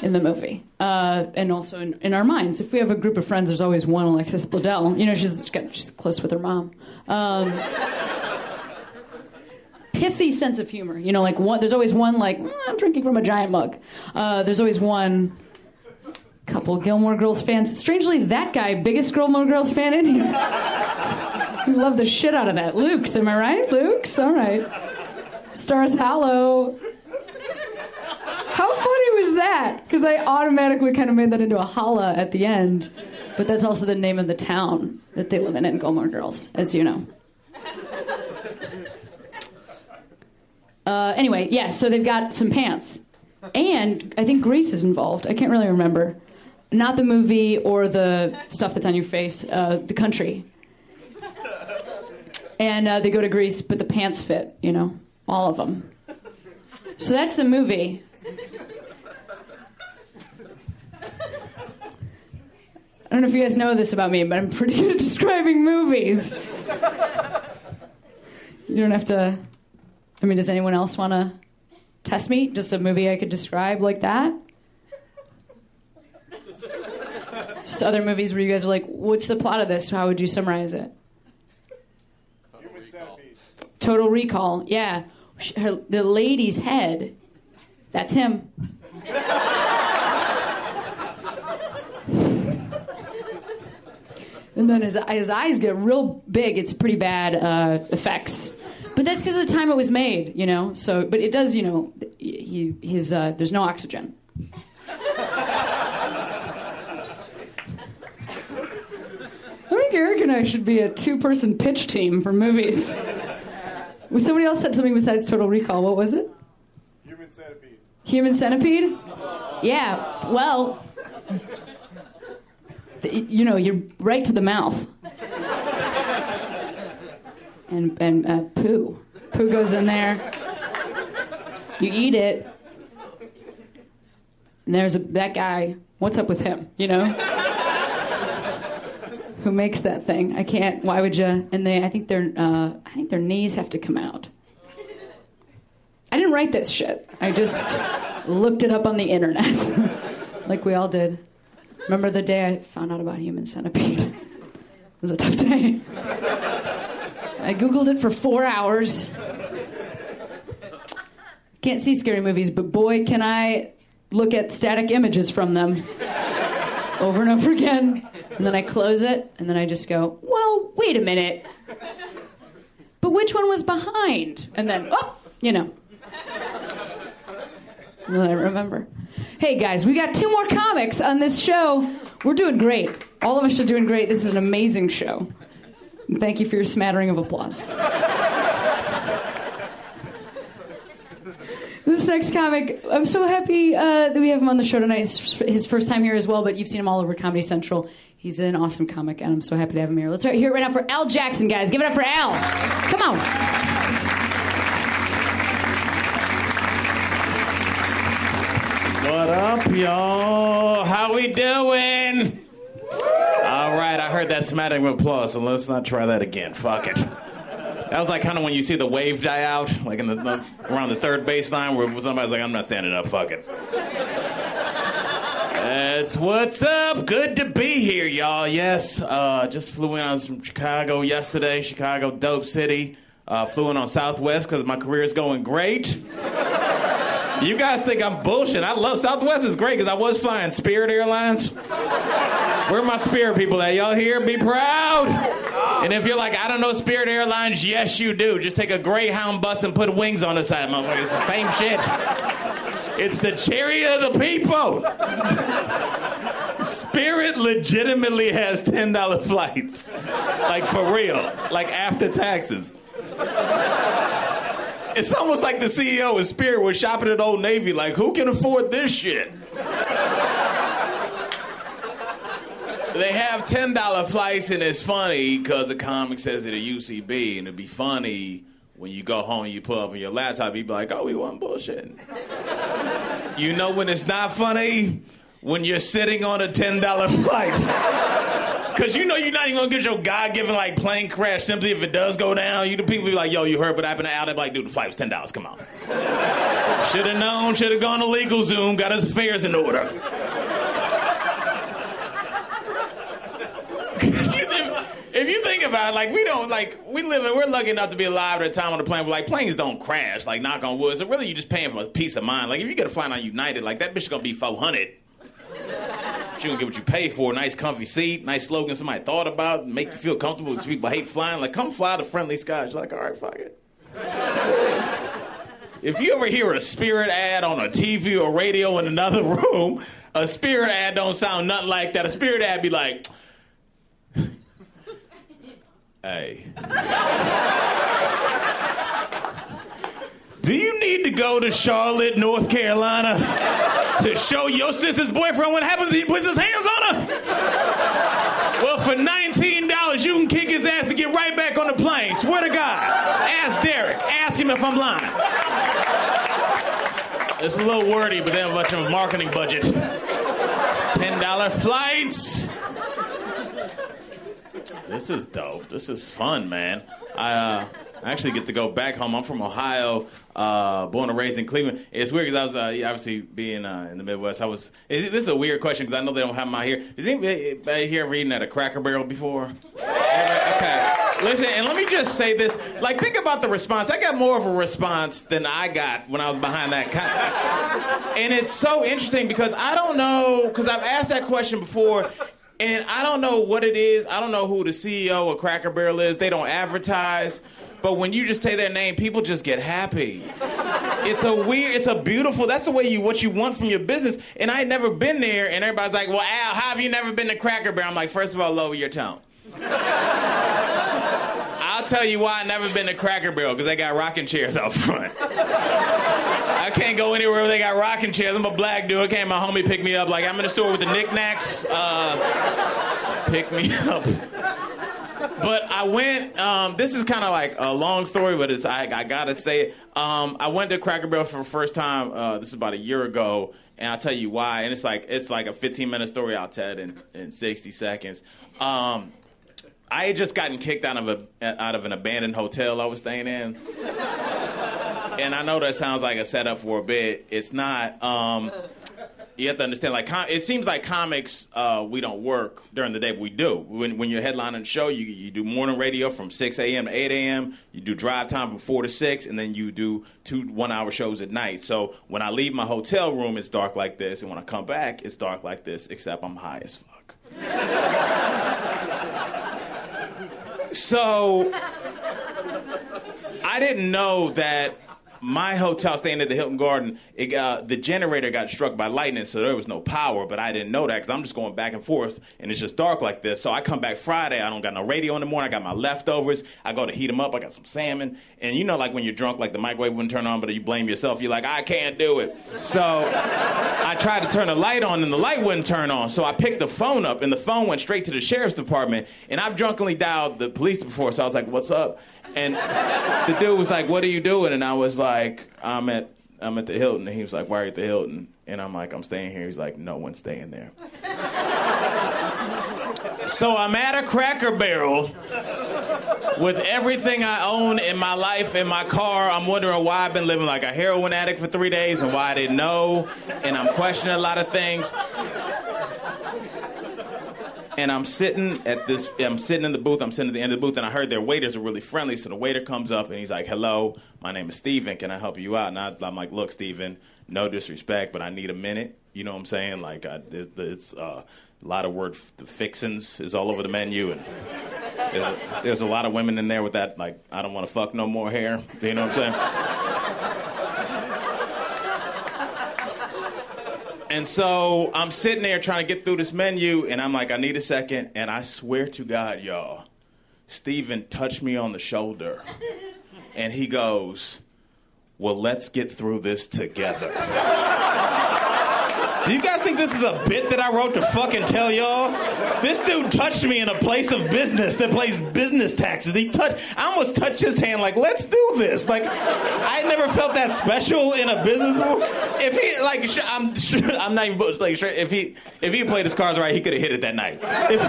in the movie. Uh, and also in, in our minds, if we have a group of friends, there's always one Alexis Bledel. You know, she's, she's close with her mom. Um, pithy sense of humor. You know, like one, there's always one like "Mm, I'm drinking from a giant mug. Uh, there's always one couple Gilmore Girls fans. Strangely, that guy, biggest Gilmore Girls fan in here. you love the shit out of that. Luke's, am I right? Luke's, all right. Stars Hollow. How that? Because I automatically kind of made that into a holla at the end. But that's also the name of the town that they live in in Gilmore Girls, as you know. Uh, anyway, yeah, so they've got some pants. And I think Grease is involved. I can't really remember. Not the movie or the stuff that's on your face, uh, the country. And uh, they go to Greece, but the pants fit, you know, all of them. So that's the movie. Don't know if you guys know this about me, but I'm pretty good at describing movies. You don't have to. I mean, does anyone else want to test me? Just a movie I could describe like that? Just other movies where you guys are like, what's the plot of this? How would you summarize it? Human Centipede. Total Recall, yeah. her, the lady's head. That's him. And then his, his eyes get real big. It's pretty bad uh, effects. But that's because of the time it was made, you know. So, but it does, you know, he, his, uh, there's no oxygen. I think Eric and I should be a two-person pitch team for movies. Somebody else said something besides Total Recall. What was it? Human centipede. Human centipede? Yeah. Well, you know, you're right to the mouth. And and uh, poo, poo goes in there. You eat it. And there's a, that guy. What's up with him? You know. Who makes that thing? I can't. Why would you? And they, I think their, uh, I think their knees have to come out. I didn't write this shit. I just looked it up on the internet, like we all did. Remember the day I found out about human centipede? It was a tough day. I googled it for four hours. Can't see scary movies, but boy, can I look at static images from them over and over again. And then I close it, and then I just go, well, wait a minute. But which one was behind? And then, oh, you know. I remember. Hey guys, we got two more comics on this show. We're doing great. All of us are doing great. This is an amazing show. And thank you for your smattering of applause. This next comic, I'm so happy uh, that we have him on the show tonight. It's his first time here as well, but you've seen him all over Comedy Central. He's an awesome comic, and I'm so happy to have him here. Let's hear it right now for Al Jackson, guys. Give it up for Al. Come on. What up, y'all? How we doing? All right, I heard that smattering of applause, so let's not try that again. Fuck it. That was like kind of when you see the wave die out, like in the, around the third baseline, where somebody's like, "I'm not standing up. Fuck it." That's what's up. Good to be here, y'all. Yes, uh, just flew in. I was from Chicago yesterday. Chicago, dope city. Uh, flew in on Southwest because my career is going great. You guys think I'm bullshit. I love Southwest is great because I was flying Spirit Airlines. Where my Spirit people at? Y'all here? Be proud. And if you're like, I don't know Spirit Airlines, yes, you do. Just take a Greyhound bus and put wings on the side, motherfucker. It's the same shit. It's the chariot of the people. Spirit legitimately has $10 flights. Like for real. Like after taxes. It's almost like the CEO of Spirit was shopping at Old Navy, like, who can afford this shit? they have $10 flights, and it's funny because the comic says it at UCB, and it'd be funny when you go home and you pull up on your laptop, you'd be like, oh, we want bullshit. you know when it's not funny? When you're sitting on a $10 flight. Cause you know you're not even gonna get your God-given like plane crash simply if it does go down. You the people be like, yo, you heard what happened to Al? They like, dude, the flight was ten dollars. Come on. should have known. Should have gone to LegalZoom. Got his affairs in order. if you think about it, like we don't like we live. in We're lucky enough to be alive at a time on the plane where like planes don't crash. Like knock on wood. So really, you're just paying for a peace of mind. Like if you get a flight on United, like that bitch is gonna be four hundred. You get what you pay for. Nice comfy seat, nice slogan somebody thought about, make you feel comfortable because people hate flying. Like, come fly to friendly skies. You're like, all right, fuck it. if you ever hear a spirit ad on a TV or radio in another room, a spirit ad don't sound nothing like that. A spirit ad be like, hey. Do you need to go to Charlotte, North Carolina to show your sister's boyfriend what happens when he puts his hands on her? Well, for $19, you can kick his ass and get right back on the plane. Swear to God. Ask Derek. Ask him if I'm lying. It's a little wordy, but they have a bunch of marketing budget. It's $10 flights. This is dope. This is fun, man. I uh, actually get to go back home. I'm from Ohio, uh, born and raised in Cleveland. It's weird because I was uh, obviously being uh, in the Midwest. I was. Is, this is a weird question because I know they don't have out here. Is anybody here reading at a Cracker Barrel before? Okay. Listen, and let me just say this. Like, think about the response. I got more of a response than I got when I was behind that. Con- and it's so interesting because I don't know, because I've asked that question before, and I don't know what it is. I don't know who the CEO of Cracker Barrel is. They don't advertise. But when you just say their name, people just get happy. It's a weird, it's a beautiful, that's the way you, what you want from your business. And I had never been there, and everybody's like, well, Al, how have you never been to Cracker Barrel? I'm like, first of all, lower your tone. I'll tell you why I never been to Cracker Barrel because they got rocking chairs out front. I can't go anywhere where they got rocking chairs. I'm a black dude. Can't my homie pick me up? Like I'm in the store with the knickknacks. Uh, pick me up. But I went. Um, this is kind of like a long story, but it's I, I gotta say it. Um, I went to Cracker Barrel for the first time. Uh, this is about a year ago, and I'll tell you why. And it's like it's like a 15 minute story I'll tell it in, in 60 seconds. Um, I had just gotten kicked out of a out of an abandoned hotel I was staying in. And I know that sounds like a setup for a bit. It's not. Um, you have to understand, like, com- it seems like comics, uh, we don't work during the day, but we do. When, when you're headlining a show, you, you do morning radio from 6 a.m. to 8 a.m., you do drive time from 4 to 6, and then you do two one hour shows at night. So when I leave my hotel room, it's dark like this, and when I come back, it's dark like this, except I'm high as fuck. So I didn't know that my hotel staying at the Hilton Garden, it got, the generator got struck by lightning, so there was no power. But I didn't know that because I'm just going back and forth, and it's just dark like this. So I come back Friday, I don't got no radio in the morning. I got my leftovers. I go to heat them up. I got some salmon, and you know, like when you're drunk, like the microwave wouldn't turn on, but you blame yourself. You're like, I can't do it. So I tried to turn the light on, and the light wouldn't turn on. So I picked the phone up, and the phone went straight to the sheriff's department. And I've drunkenly dialed the police before, so I was like, "What's up?" And the dude was like, "What are you doing?" And I was like, "I'm at I'm at the Hilton." And he was like, "Why are you at the Hilton?" And I'm like, "I'm staying here." He's like, "No one's staying there." so I'm at a Cracker Barrel with everything I own in my life in my car. I'm wondering why I've been living like a heroin addict for three days and why I didn't know. And I'm questioning a lot of things and I'm sitting at this. I'm sitting in the booth. I'm sitting at the end of the booth, and I heard their waiters are really friendly. So the waiter comes up and he's like, "Hello, my name is Steven. Can I help you out?" And I, I'm like, "Look, Steven, no disrespect, but I need a minute. You know what I'm saying? Like, I, it, it's uh, a lot of word fixins is all over the menu, and there's a, there's a lot of women in there with that like, I don't want to fuck no more hair. You know what I'm saying? And so I'm sitting there trying to get through this menu, and I'm like, I need a second. And I swear to God, y'all, Steven touched me on the shoulder, and he goes, Well, let's get through this together. Do you guys think this is a bit that I wrote to fucking tell y'all? This dude touched me in a place of business that pays business taxes. He touched, I almost touched his hand like, let's do this. Like, I never felt that special in a business before. If he, like, I'm, I'm not even, like, sure, if he, if he played his cards right, he could have hit it that night. If,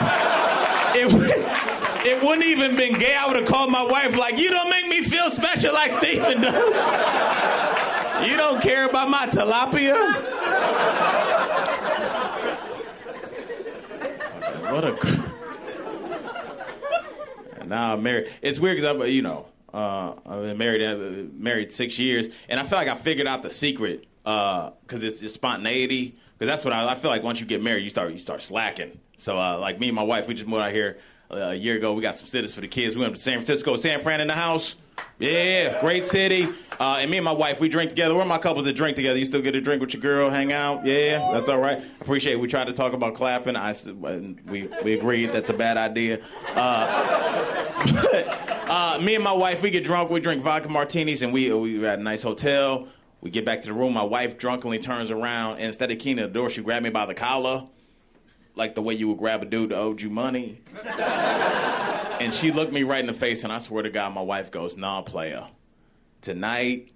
it, it wouldn't even been gay. I would have called my wife like, you don't make me feel special like Steven does. You don't care about my tilapia? What a. now I'm married. It's weird because I'm, you know, uh, I've been married uh, married six years, and I feel like I figured out the secret because it's, it's spontaneity. Because that's what I, I feel like. Once you get married, you start you start slacking. So uh, like me and my wife, we just moved out here uh, a year ago. We got some sitters for the kids. We went to San Francisco, San Fran in the house. Yeah, great city. Uh, and me and my wife, we drink together. We're my couples that drink together. You still get a drink with your girl, hang out. Yeah, that's all right. Appreciate it. We tried to talk about clapping. I we we agreed that's a bad idea. Uh, but uh, me and my wife, we get drunk. We drink vodka martinis, and we we at a nice hotel. We get back to the room. My wife drunkenly turns around, and instead of keying the door, she grabbed me by the collar, like the way you would grab a dude that owed you money. And she looked me right in the face, and I swear to God, my wife goes, "Nah, player, tonight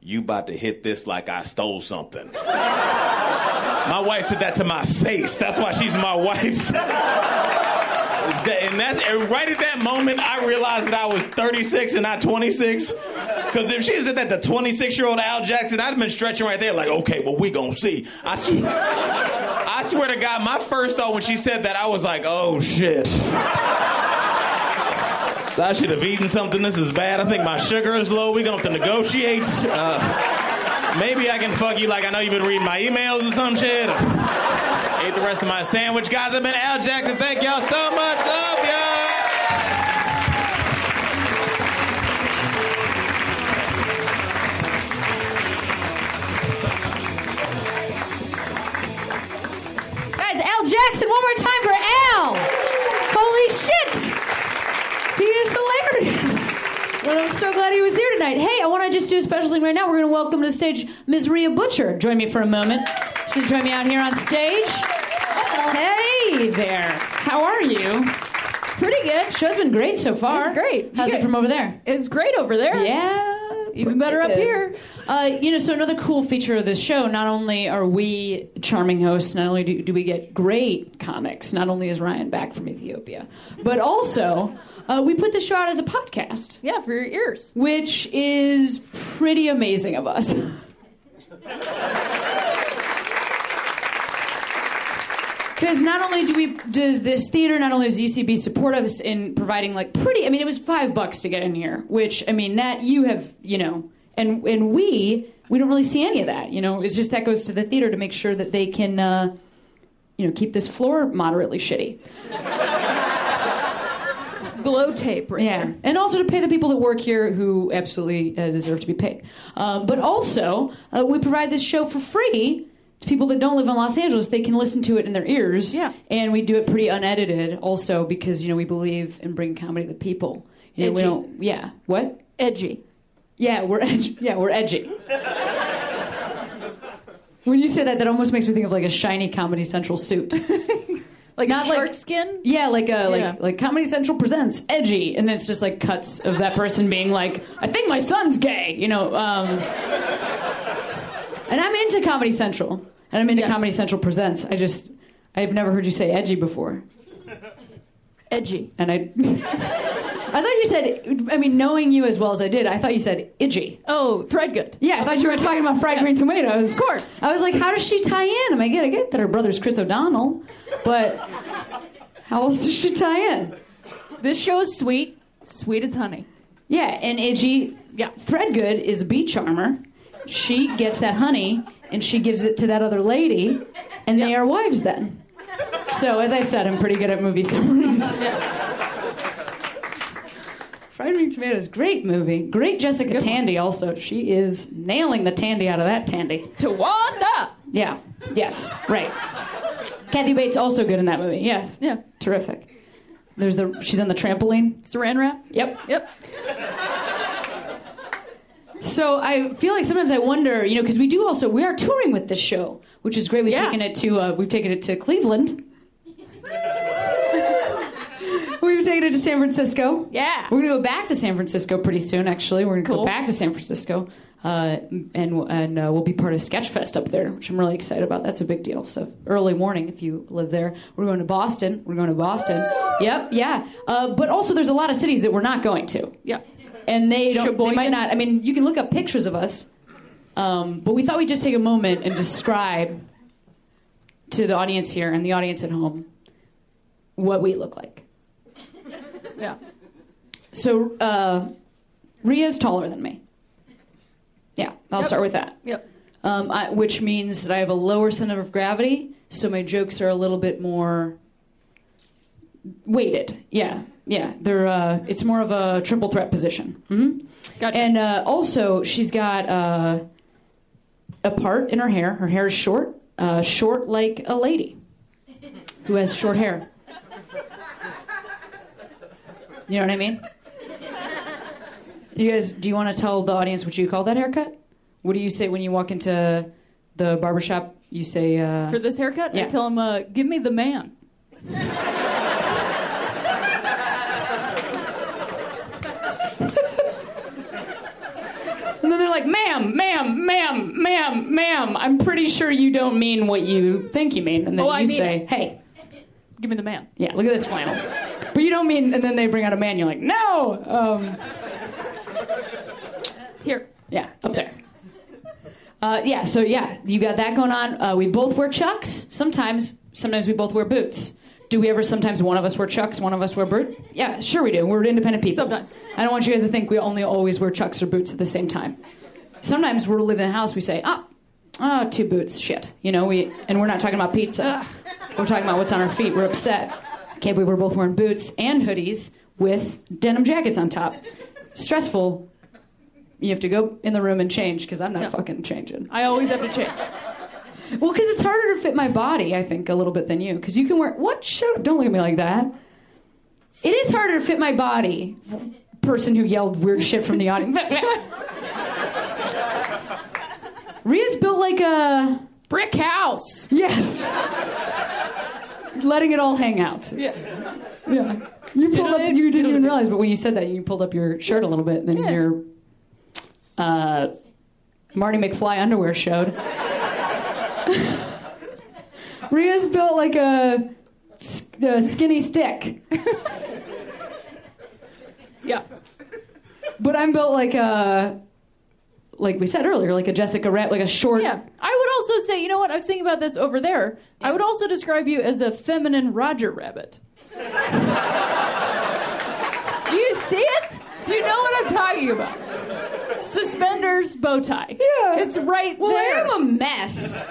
you about to hit this like I stole something." my wife said that to my face. That's why she's my wife. And that's and right at that moment, I realized that I was 36 and not 26. Because if she said that to 26 year old Al Jackson, I'd have been stretching right there, like, okay, well, we gonna see. I, sw- I swear to God, my first thought when she said that, I was like, oh shit. I should have eaten something. This is bad. I think my sugar is low. We're going to have to negotiate. Uh, maybe I can fuck you like I know you've been reading my emails or some shit. Ate the rest of my sandwich. Guys, I've been Al Jackson. Thank y'all so much. Love y'all. Guys, Jackson, one more time for Al. Holy shit. He is hilarious. But I'm so glad he was here tonight. Hey, I want to just do a special thing right now. We're going to welcome to the stage Ms. Rhea Butcher. Join me for a moment. She's going to join me out here on stage. Hey there. How are you? Pretty good. Show's been great so far. It's great. How's it from over there? It's great over there. Yeah. Even better up here. Uh, you know, so another cool feature of this show, not only are we charming hosts, not only do, do we get great comics, not only is Ryan back from Ethiopia, but also uh, we put the show out as a podcast, Yeah, for your ears. which is pretty amazing of us. Because not only do we does this theater, not only does UCB support us in providing like pretty. I mean, it was five bucks to get in here, which I mean that you have you know, and and we we don't really see any of that. You know, it's just that goes to the theater to make sure that they can uh, you know keep this floor moderately shitty. Glow tape right Yeah, there. and also to pay the people that work here who absolutely uh, deserve to be paid. Um, but also, uh, we provide this show for free to people that don't live in Los Angeles. They can listen to it in their ears. Yeah. and we do it pretty unedited, also because you know we believe in bringing comedy to the people. You know, we Edgy. don't. Yeah. What? Edgy. Yeah, we're edgy. Yeah, we're edgy. when you say that, that almost makes me think of like a shiny Comedy Central suit. Like Not a like- shark skin? Yeah, like a like Yeah. like Comedy Central presents edgy, and then it's just like cuts of that person being like, "I think my son's gay," you know. Um, and I'm into Comedy Central, and I'm into Yes. Comedy Central presents. I just I've never heard you say edgy before, Edgy. and I I thought you said. I mean, knowing you as well as I did, I thought you said Idgie. Oh, Threadgoode. Yeah, I thought you were talking about fried green tomatoes. Of course. I was like, how does she tie in? I mean, I get, I get that her brother's Chris O'Donnell, but how else does she tie in? This show is sweet. Sweet as honey. Yeah, and Idgie, yeah, Threadgoode is a bee charmer. She gets that honey and she gives it to that other lady, and they are wives then. So, as I said, I'm pretty good at movie summaries. Fried Green Tomatoes, great movie. Great Jessica Tandy, also. She is nailing the Tandy out of that Tandy. Towanda. Yeah, yes, right. Kathy Bates also good in that movie. Yes, Yeah. terrific. There's the she's on the trampoline. Saran wrap. Yep. Yep. So I feel like sometimes I wonder, you know, because we do also we are touring with this show, which is great. We've Yeah. taken it to uh, we've taken it to Cleveland. We've taken it to San Francisco. Yeah. We're gonna go back to San Francisco pretty soon. Actually, we're gonna go back to San Francisco, uh, and and uh, we'll be part of Sketchfest up there, which I'm really excited about. That's a big deal. So early warning if you live there. We're going to Boston. We're going to Boston. Yep, yeah. Uh, but also, there's a lot of cities that we're not going to Yeah. and they don't. They might not. I mean, you can look up pictures of us, um, but we thought we'd just take a moment and describe to the audience here and the audience at home what we look like. Yeah. So, uh, Rhea's taller than me. Yeah, I'll Yep. start with that. Yep. Um, I, which means that I have a lower center of gravity, so my jokes are a little bit more weighted. Yeah, yeah. They're. Uh, it's more of a triple threat position. hmm Gotcha. And uh, also, she's got uh, a part in her hair. Her hair is short, uh, short like a lady who has short hair. You know what I mean? You guys, do you want to tell the audience what you call that haircut? What do you say when you walk into the barbershop? You say, uh, For this haircut, Yeah. I tell them, uh, give me the man. and then they're like, ma'am, ma'am, ma'am, ma'am, ma'am, I'm pretty sure you don't mean what you think you mean. And then Oh, you I mean say, it. hey, Give me the man. yeah, look at this flannel. But you don't mean, and then they bring out a man, you're like, no! Um, Here. Yeah, up there. Uh, yeah, so yeah, you got that going on. Uh, we both wear chucks. Sometimes, sometimes we both wear boots. Do we ever sometimes one of us wear Chucks, one of us wear boot? Yeah, sure we do. We're independent people. Sometimes. I don't want you guys to think we only always wear Chucks or boots at the same time. Sometimes we're living in the house, we say, ah, oh, two boots, shit. You know, we and we're not talking about pizza. We're talking about what's on our feet. We're upset. Can't believe we're both wearing boots and hoodies with denim jackets on top. Stressful. You have to go in the room and change because I'm not fucking changing. I always have to change. Well, because it's harder to fit my body, I think, a little bit than you. Because you can wear what? Shut up! Don't look at me like that. It is harder to fit my body. Person who yelled weird shit from the audience. Rhea's built like a Brick house. yes, letting it all hang out. Yeah. Yeah, you pulled up. You didn't even realize, but when you said that, you pulled up your shirt a little bit, and then Yeah. your uh, Marty McFly underwear showed. Rhea's built like a, a skinny stick, Yeah. but I'm built like a, like we said earlier, like a Jessica Rabbit, like a short. Yeah. I would also say, you know what? I was thinking about this over there. I would also describe you as a feminine Roger Rabbit. Do you see it? Do you know what I'm talking about? Suspenders, bow tie. Yeah. It's right Well, there. I am a mess.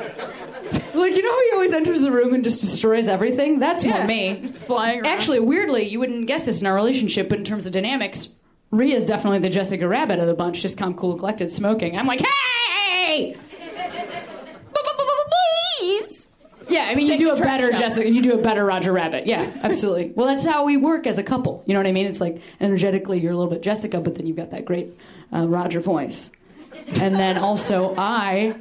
like you know how he always enters the room and just destroys everything. That's yeah. more me. Flying around. Actually, weirdly, you wouldn't guess this in our relationship, but in terms of dynamics, Rhea's definitely the Jessica Rabbit of the bunch, just calm, cool, collected, smoking. I'm like, hey! please. Yeah, I mean, you Take do a better. Jessica, you do a better Roger Rabbit. Yeah, absolutely. well, that's how we work as a couple. You know what I mean? It's like energetically, you're a little bit Jessica, but then you've got that great uh, Roger voice. And then also, I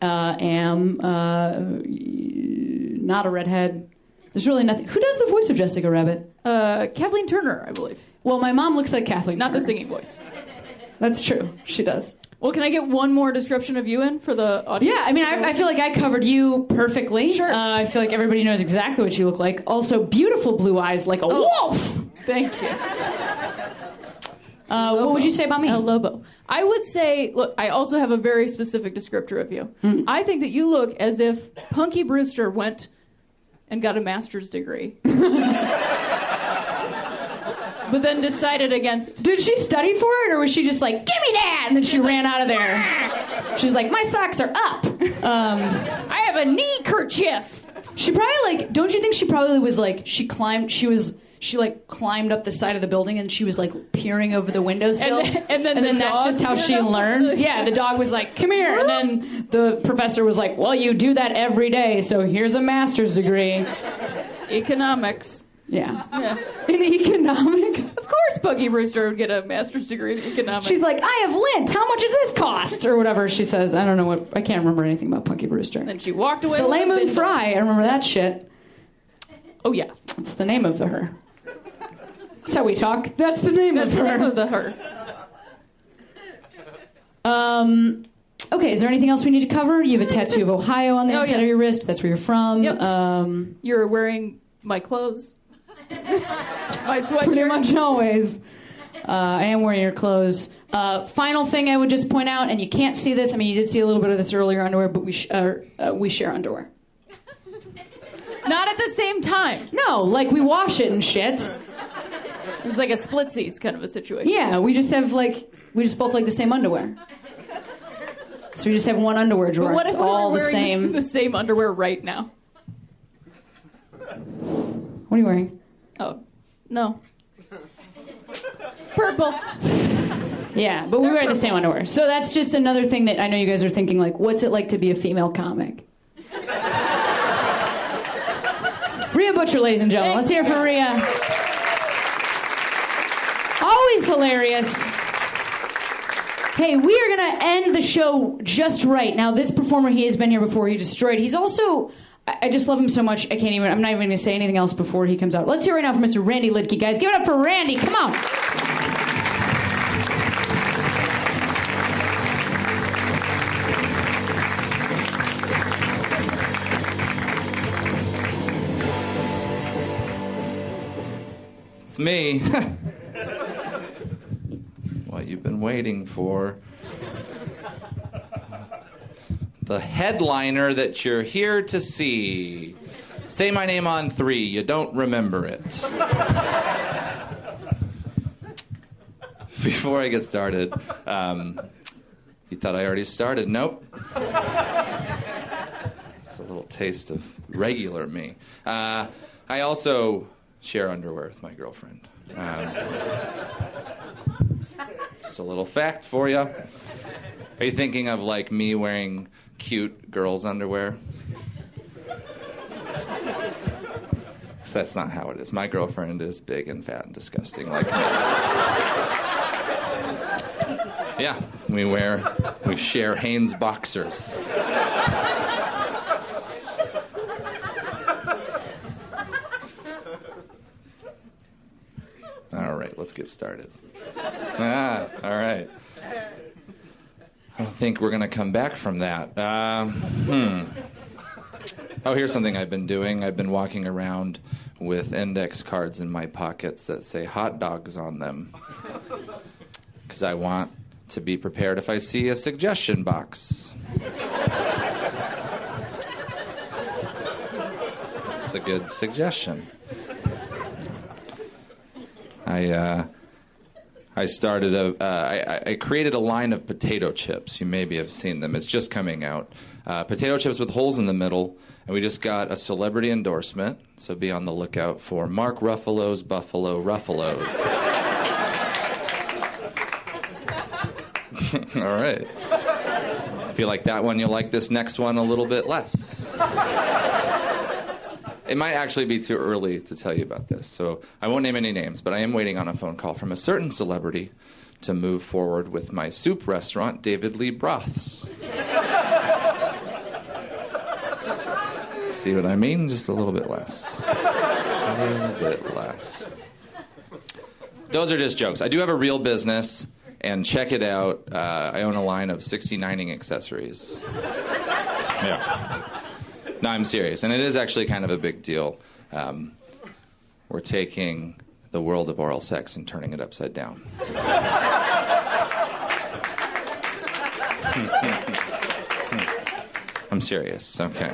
uh, am uh, not a redhead. There's really nothing. Who does the voice of Jessica Rabbit? Uh, Kathleen Turner, I believe. Well, my mom looks like Kathleen. Not the singing voice. That's true. She does. Well, can I get one more description of you in for the audience? Yeah, I mean, I, I feel like I covered you perfectly. Sure. Uh, I feel like everybody knows exactly what you look like. Also, beautiful blue eyes, like a Oh. wolf. Thank you. Uh, what would you say about me? El Lobo. I would say, look, I also have a very specific descriptor of you. Hmm. I think that you look as if Punky Brewster went and got a master's degree. but then decided against. Did she study for it, or was she just like, "Give me that," and then she ran out of there? She's like, "My socks are up." Um, I have a knee kerchief. she probably like. Don't you think she probably was like she climbed? She was. She like climbed up the side of the building and she was like peering over the windowsill. And then- and then the that's just how she learned. Yeah, the dog was like, "Come here," and then the professor was like, "Well, you do that every day, so here's a master's degree." Economics. Yeah, Yeah. in economics. Of course, Punky Brewster would get a master's degree in economics. She's like, I have lint. How much does this cost? Or whatever she says. I don't know what. I can't remember anything about Punky Brewster. and then she walked away. Soleil Moon. Frye. I remember that shit. Oh yeah, That's the name of the her. That's how we talk. That's the name that's of the her. name of the her. Um. Okay. Is there anything else we need to cover? You have a tattoo of Ohio on the Oh, inside yeah. of your wrist. That's where you're from. Yep. Um. You're wearing my clothes. My sweatshirt. Pretty much always. Uh, I am wearing your clothes. Uh, final thing I would just point out, and you can't see this. I mean, you did see a little bit of this earlier underwear, but we sh- uh, uh, we share underwear. Not at the same time. No, like we wash it and shit. It's like a splitsies kind of a situation. Yeah, we just have like we just both like the same underwear. So we just have one underwear drawer. But what it's if we all were the same. the same underwear right now? What are you wearing? Oh, no. Purple. Yeah, but we They're wear the purple. same underwear. So that's just another thing that I know you guys are thinking like, what's it like to be a female comic? Rhea Butcher, ladies and gentlemen. Let's hear for Rhea. Always hilarious. Hey, we are going to end the show just right. Now, this performer, he has been here before. He destroyed. He's also, I just love him so much. I can't even, I'm not even going to say anything else before he comes out. Let's hear right now from Mr. Randy Liedtke, guys. Give it up for Randy. Come on. It's me. what you've been waiting for. The headliner that you're here to see. Say my name on three. You don't remember it. Before I get started, um, you thought I already started. Nope. It's a little taste of regular me. Uh, I also share underwear with my girlfriend. Um, just a little fact for you. Are you thinking of like me wearing cute girls' underwear? 'Cause that's not how it is. My girlfriend is big and fat and disgusting like me. Yeah, we wear, we share Hanes boxers. All right, let's get started. Ah, all right. I don't think we're going to come back from that. Um, hmm. Oh, here's something I've been doing. I've been walking around with index cards in my pockets that say hot dogs on them. Because I want to be prepared if I see a suggestion box. That's a good suggestion. I uh, I started a uh, I, I created a line of potato chips. You maybe have seen them. It's just coming out. Uh, potato chips with holes in the middle, and we just got a celebrity endorsement. So be on the lookout for Mark Ruffalo's Buffalo Ruffalos. All right. If you like that one, you'll like this next one a little bit less. It might actually be too early to tell you about this, so I won't name any names, but I am waiting on a phone call from a certain celebrity to move forward with my soup restaurant, David Lee Broths. See what I mean? Just a little bit less. A little bit less. Those are just jokes. I do have a real business, and check it out. Uh, I own a line of 69ing accessories. Yeah. No, I'm serious, and it is actually kind of a big deal. Um, we're taking the world of oral sex and turning it upside down. I'm serious. Okay.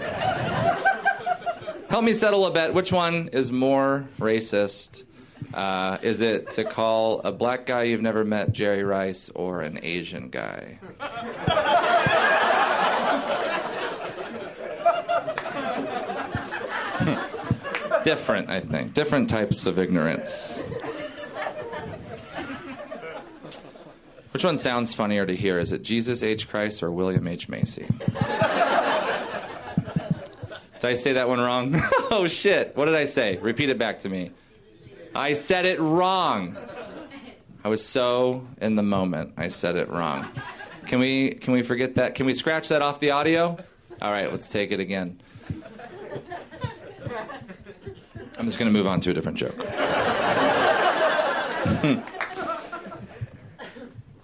Help me settle a bet. Which one is more racist? Uh, is it to call a black guy you've never met Jerry Rice or an Asian guy? Different, I think. Different types of ignorance. Which one sounds funnier to hear? Is it Jesus H. Christ or William H. Macy? Did I say that one wrong? oh shit. What did I say? Repeat it back to me. I said it wrong. I was so in the moment. I said it wrong. Can we can we forget that? Can we scratch that off the audio? All right, let's take it again. I'm just going to move on to a different joke.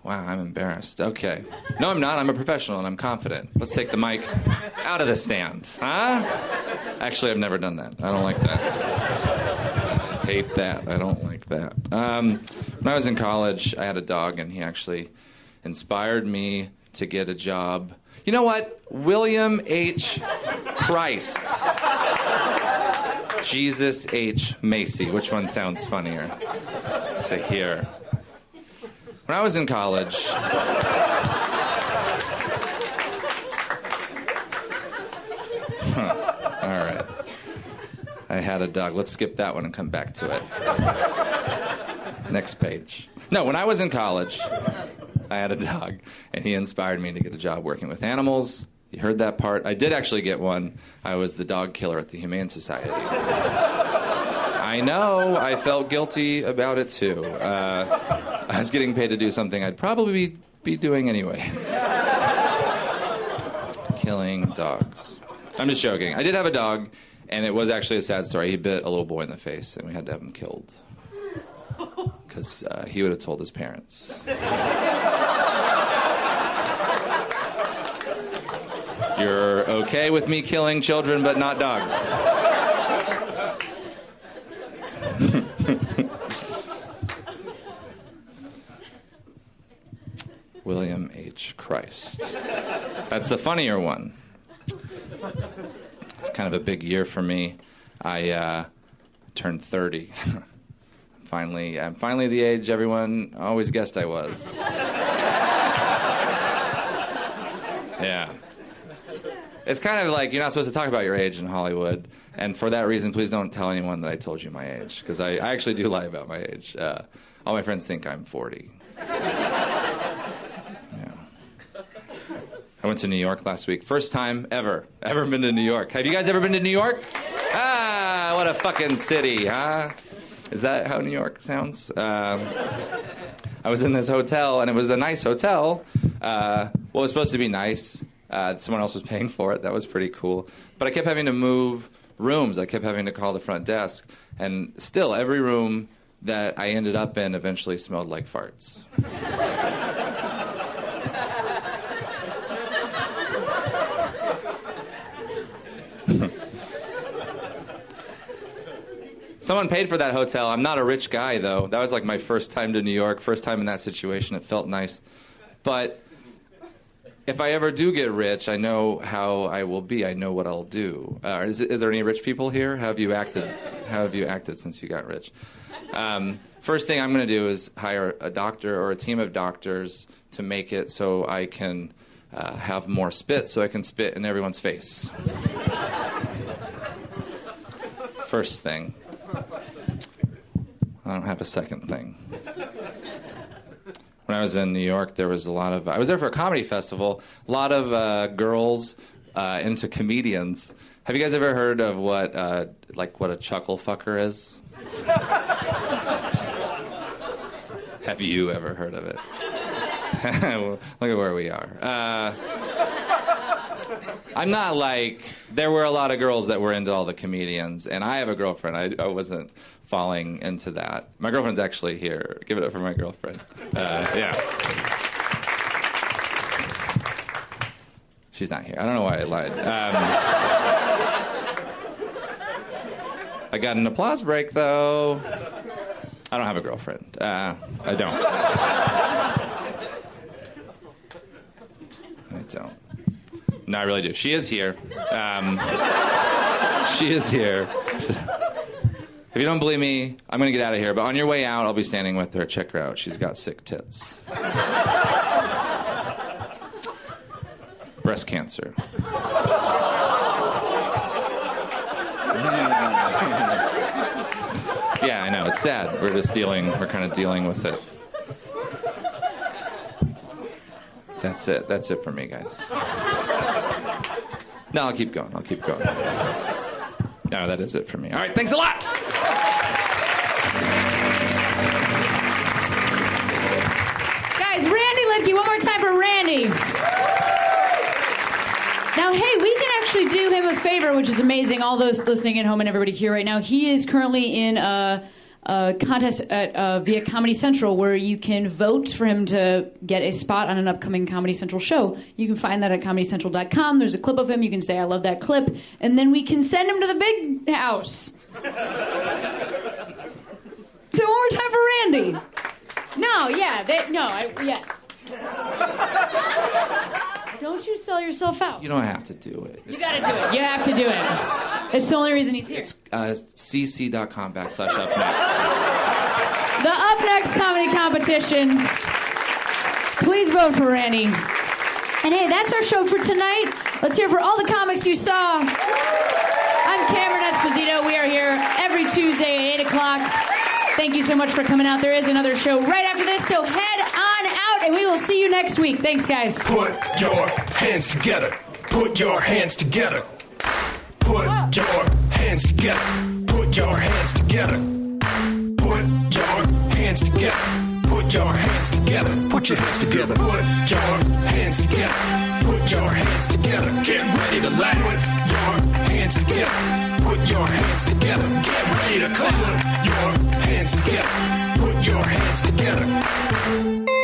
wow, I'm embarrassed. Okay. No, I'm not. I'm a professional and I'm confident. Let's take the mic out of the stand. Huh? Actually, I've never done that. I don't like that. Hate that. I don't like that. Um, when I was in college, I had a dog, and he actually inspired me to get a job. You know what? William H. Christ. Jesus H. Macy. Which one sounds funnier to hear? When I was in college, Huh. All right. I had a dog. Let's skip that one and come back to it. Next page. No, when I was in college, I had a dog, and he inspired me to get a job working with animals. You heard that part. I did actually get one. I was the dog killer at the Humane Society. I know. I felt guilty about it too. Uh, I was getting paid to do something I'd probably be, doing anyways. Killing dogs. I'm just joking. I did have a dog, and it was actually a sad story. He bit a little boy in the face, and we had to have him killed because uh, he would have told his parents. You're okay with me killing children, but not dogs. William H. Christ. That's the funnier one. It's kind of a big year for me. I uh, turned 30. finally, I'm finally the age everyone always guessed I was. yeah. It's kind of like you're not supposed to talk about your age in Hollywood, and for that reason, please don't tell anyone that I told you my age, because I, I actually do lie about my age. Uh, all my friends think I'm 40. I went to New York last week. First time ever, ever been to New York. Have you guys ever been to New York? Ah, what a fucking city, huh? Is that how New York sounds? Um, I was in this hotel, and it was a nice hotel. Uh, well, it was supposed to be nice. Uh, someone else was paying for it. That was pretty cool. But I kept having to move rooms. I kept having to call the front desk. And still, every room that I ended up in eventually smelled like farts. Someone paid for that hotel. I'm not a rich guy, though. That was like my first time to New York, first time in that situation. It felt nice. But if I ever do get rich, I know how I will be. I know what I'll do. Uh, is, is, there any rich people here? How have you acted? How have you acted since you got rich? Um, first thing I'm going to do is hire a doctor or a team of doctors to make it so I can uh, have more spit, so I can spit in everyone's face. First thing. I don't have a second thing. When I was in New York, there was a lot of. I was there for a comedy festival. A lot of uh, girls uh, into comedians. Have you guys ever heard of what, uh, like, what a chuckle fucker is? have you ever heard of it? Look at where we are. I'm not like there were a lot of girls that were into all the comedians, and I have a girlfriend. I, I wasn't falling into that. My girlfriend's actually here. Give it up for my girlfriend. Uh, yeah. She's not here. I don't know why I lied. Um, I got an applause break though. I don't have a girlfriend. Uh, I don't. I don't. No, I really do. She is here. Um, she is here. If you don't believe me, I'm going to get out of here. But on your way out, I'll be standing with her. Check her out. She's got sick tits. Breast cancer. yeah, I know. It's sad. We're just dealing, we're kind of dealing with it. That's it. That's it for me, guys. No, I'll keep going. I'll keep going. No, that is it for me. All right, thanks a lot. Guys, Randy Liedtke, one more time for Randy. Now, hey, we can actually do him a favor, which is amazing. All those listening at home and everybody here right now, he is currently in a, a contest at uh, via Comedy Central where you can vote for him to get a spot on an upcoming Comedy Central show. You can find that at comedycentral.com. There's a clip of him. You can say, I love that clip. And then we can send him to the big house. So one more time for Randy. No, yeah, they, no, I, yes. Don't you sell yourself out. You don't have to do it. You gotta do it. You have to do it. It's the only reason he's here. It's uh, cc.com backslash up next. The Up Next comedy competition. Please vote for Randy. And hey, that's our show for tonight. Let's hear for all the comics you saw. I'm Cameron Esposito. We are here every Tuesday at 8 o'clock. Thank you so much for coming out. There is another show right after this, so head on and we will see you next week. Thanks, guys. Put your hands together. Put your hands together. Put your hands together. Put your hands together. Put your hands together. Put your hands together. Put your hands together. Put your hands together. Put your hands together. Get ready to laugh. Put your hands together put your hands together. Get ready to clap. Put your hands together. Put your hands together.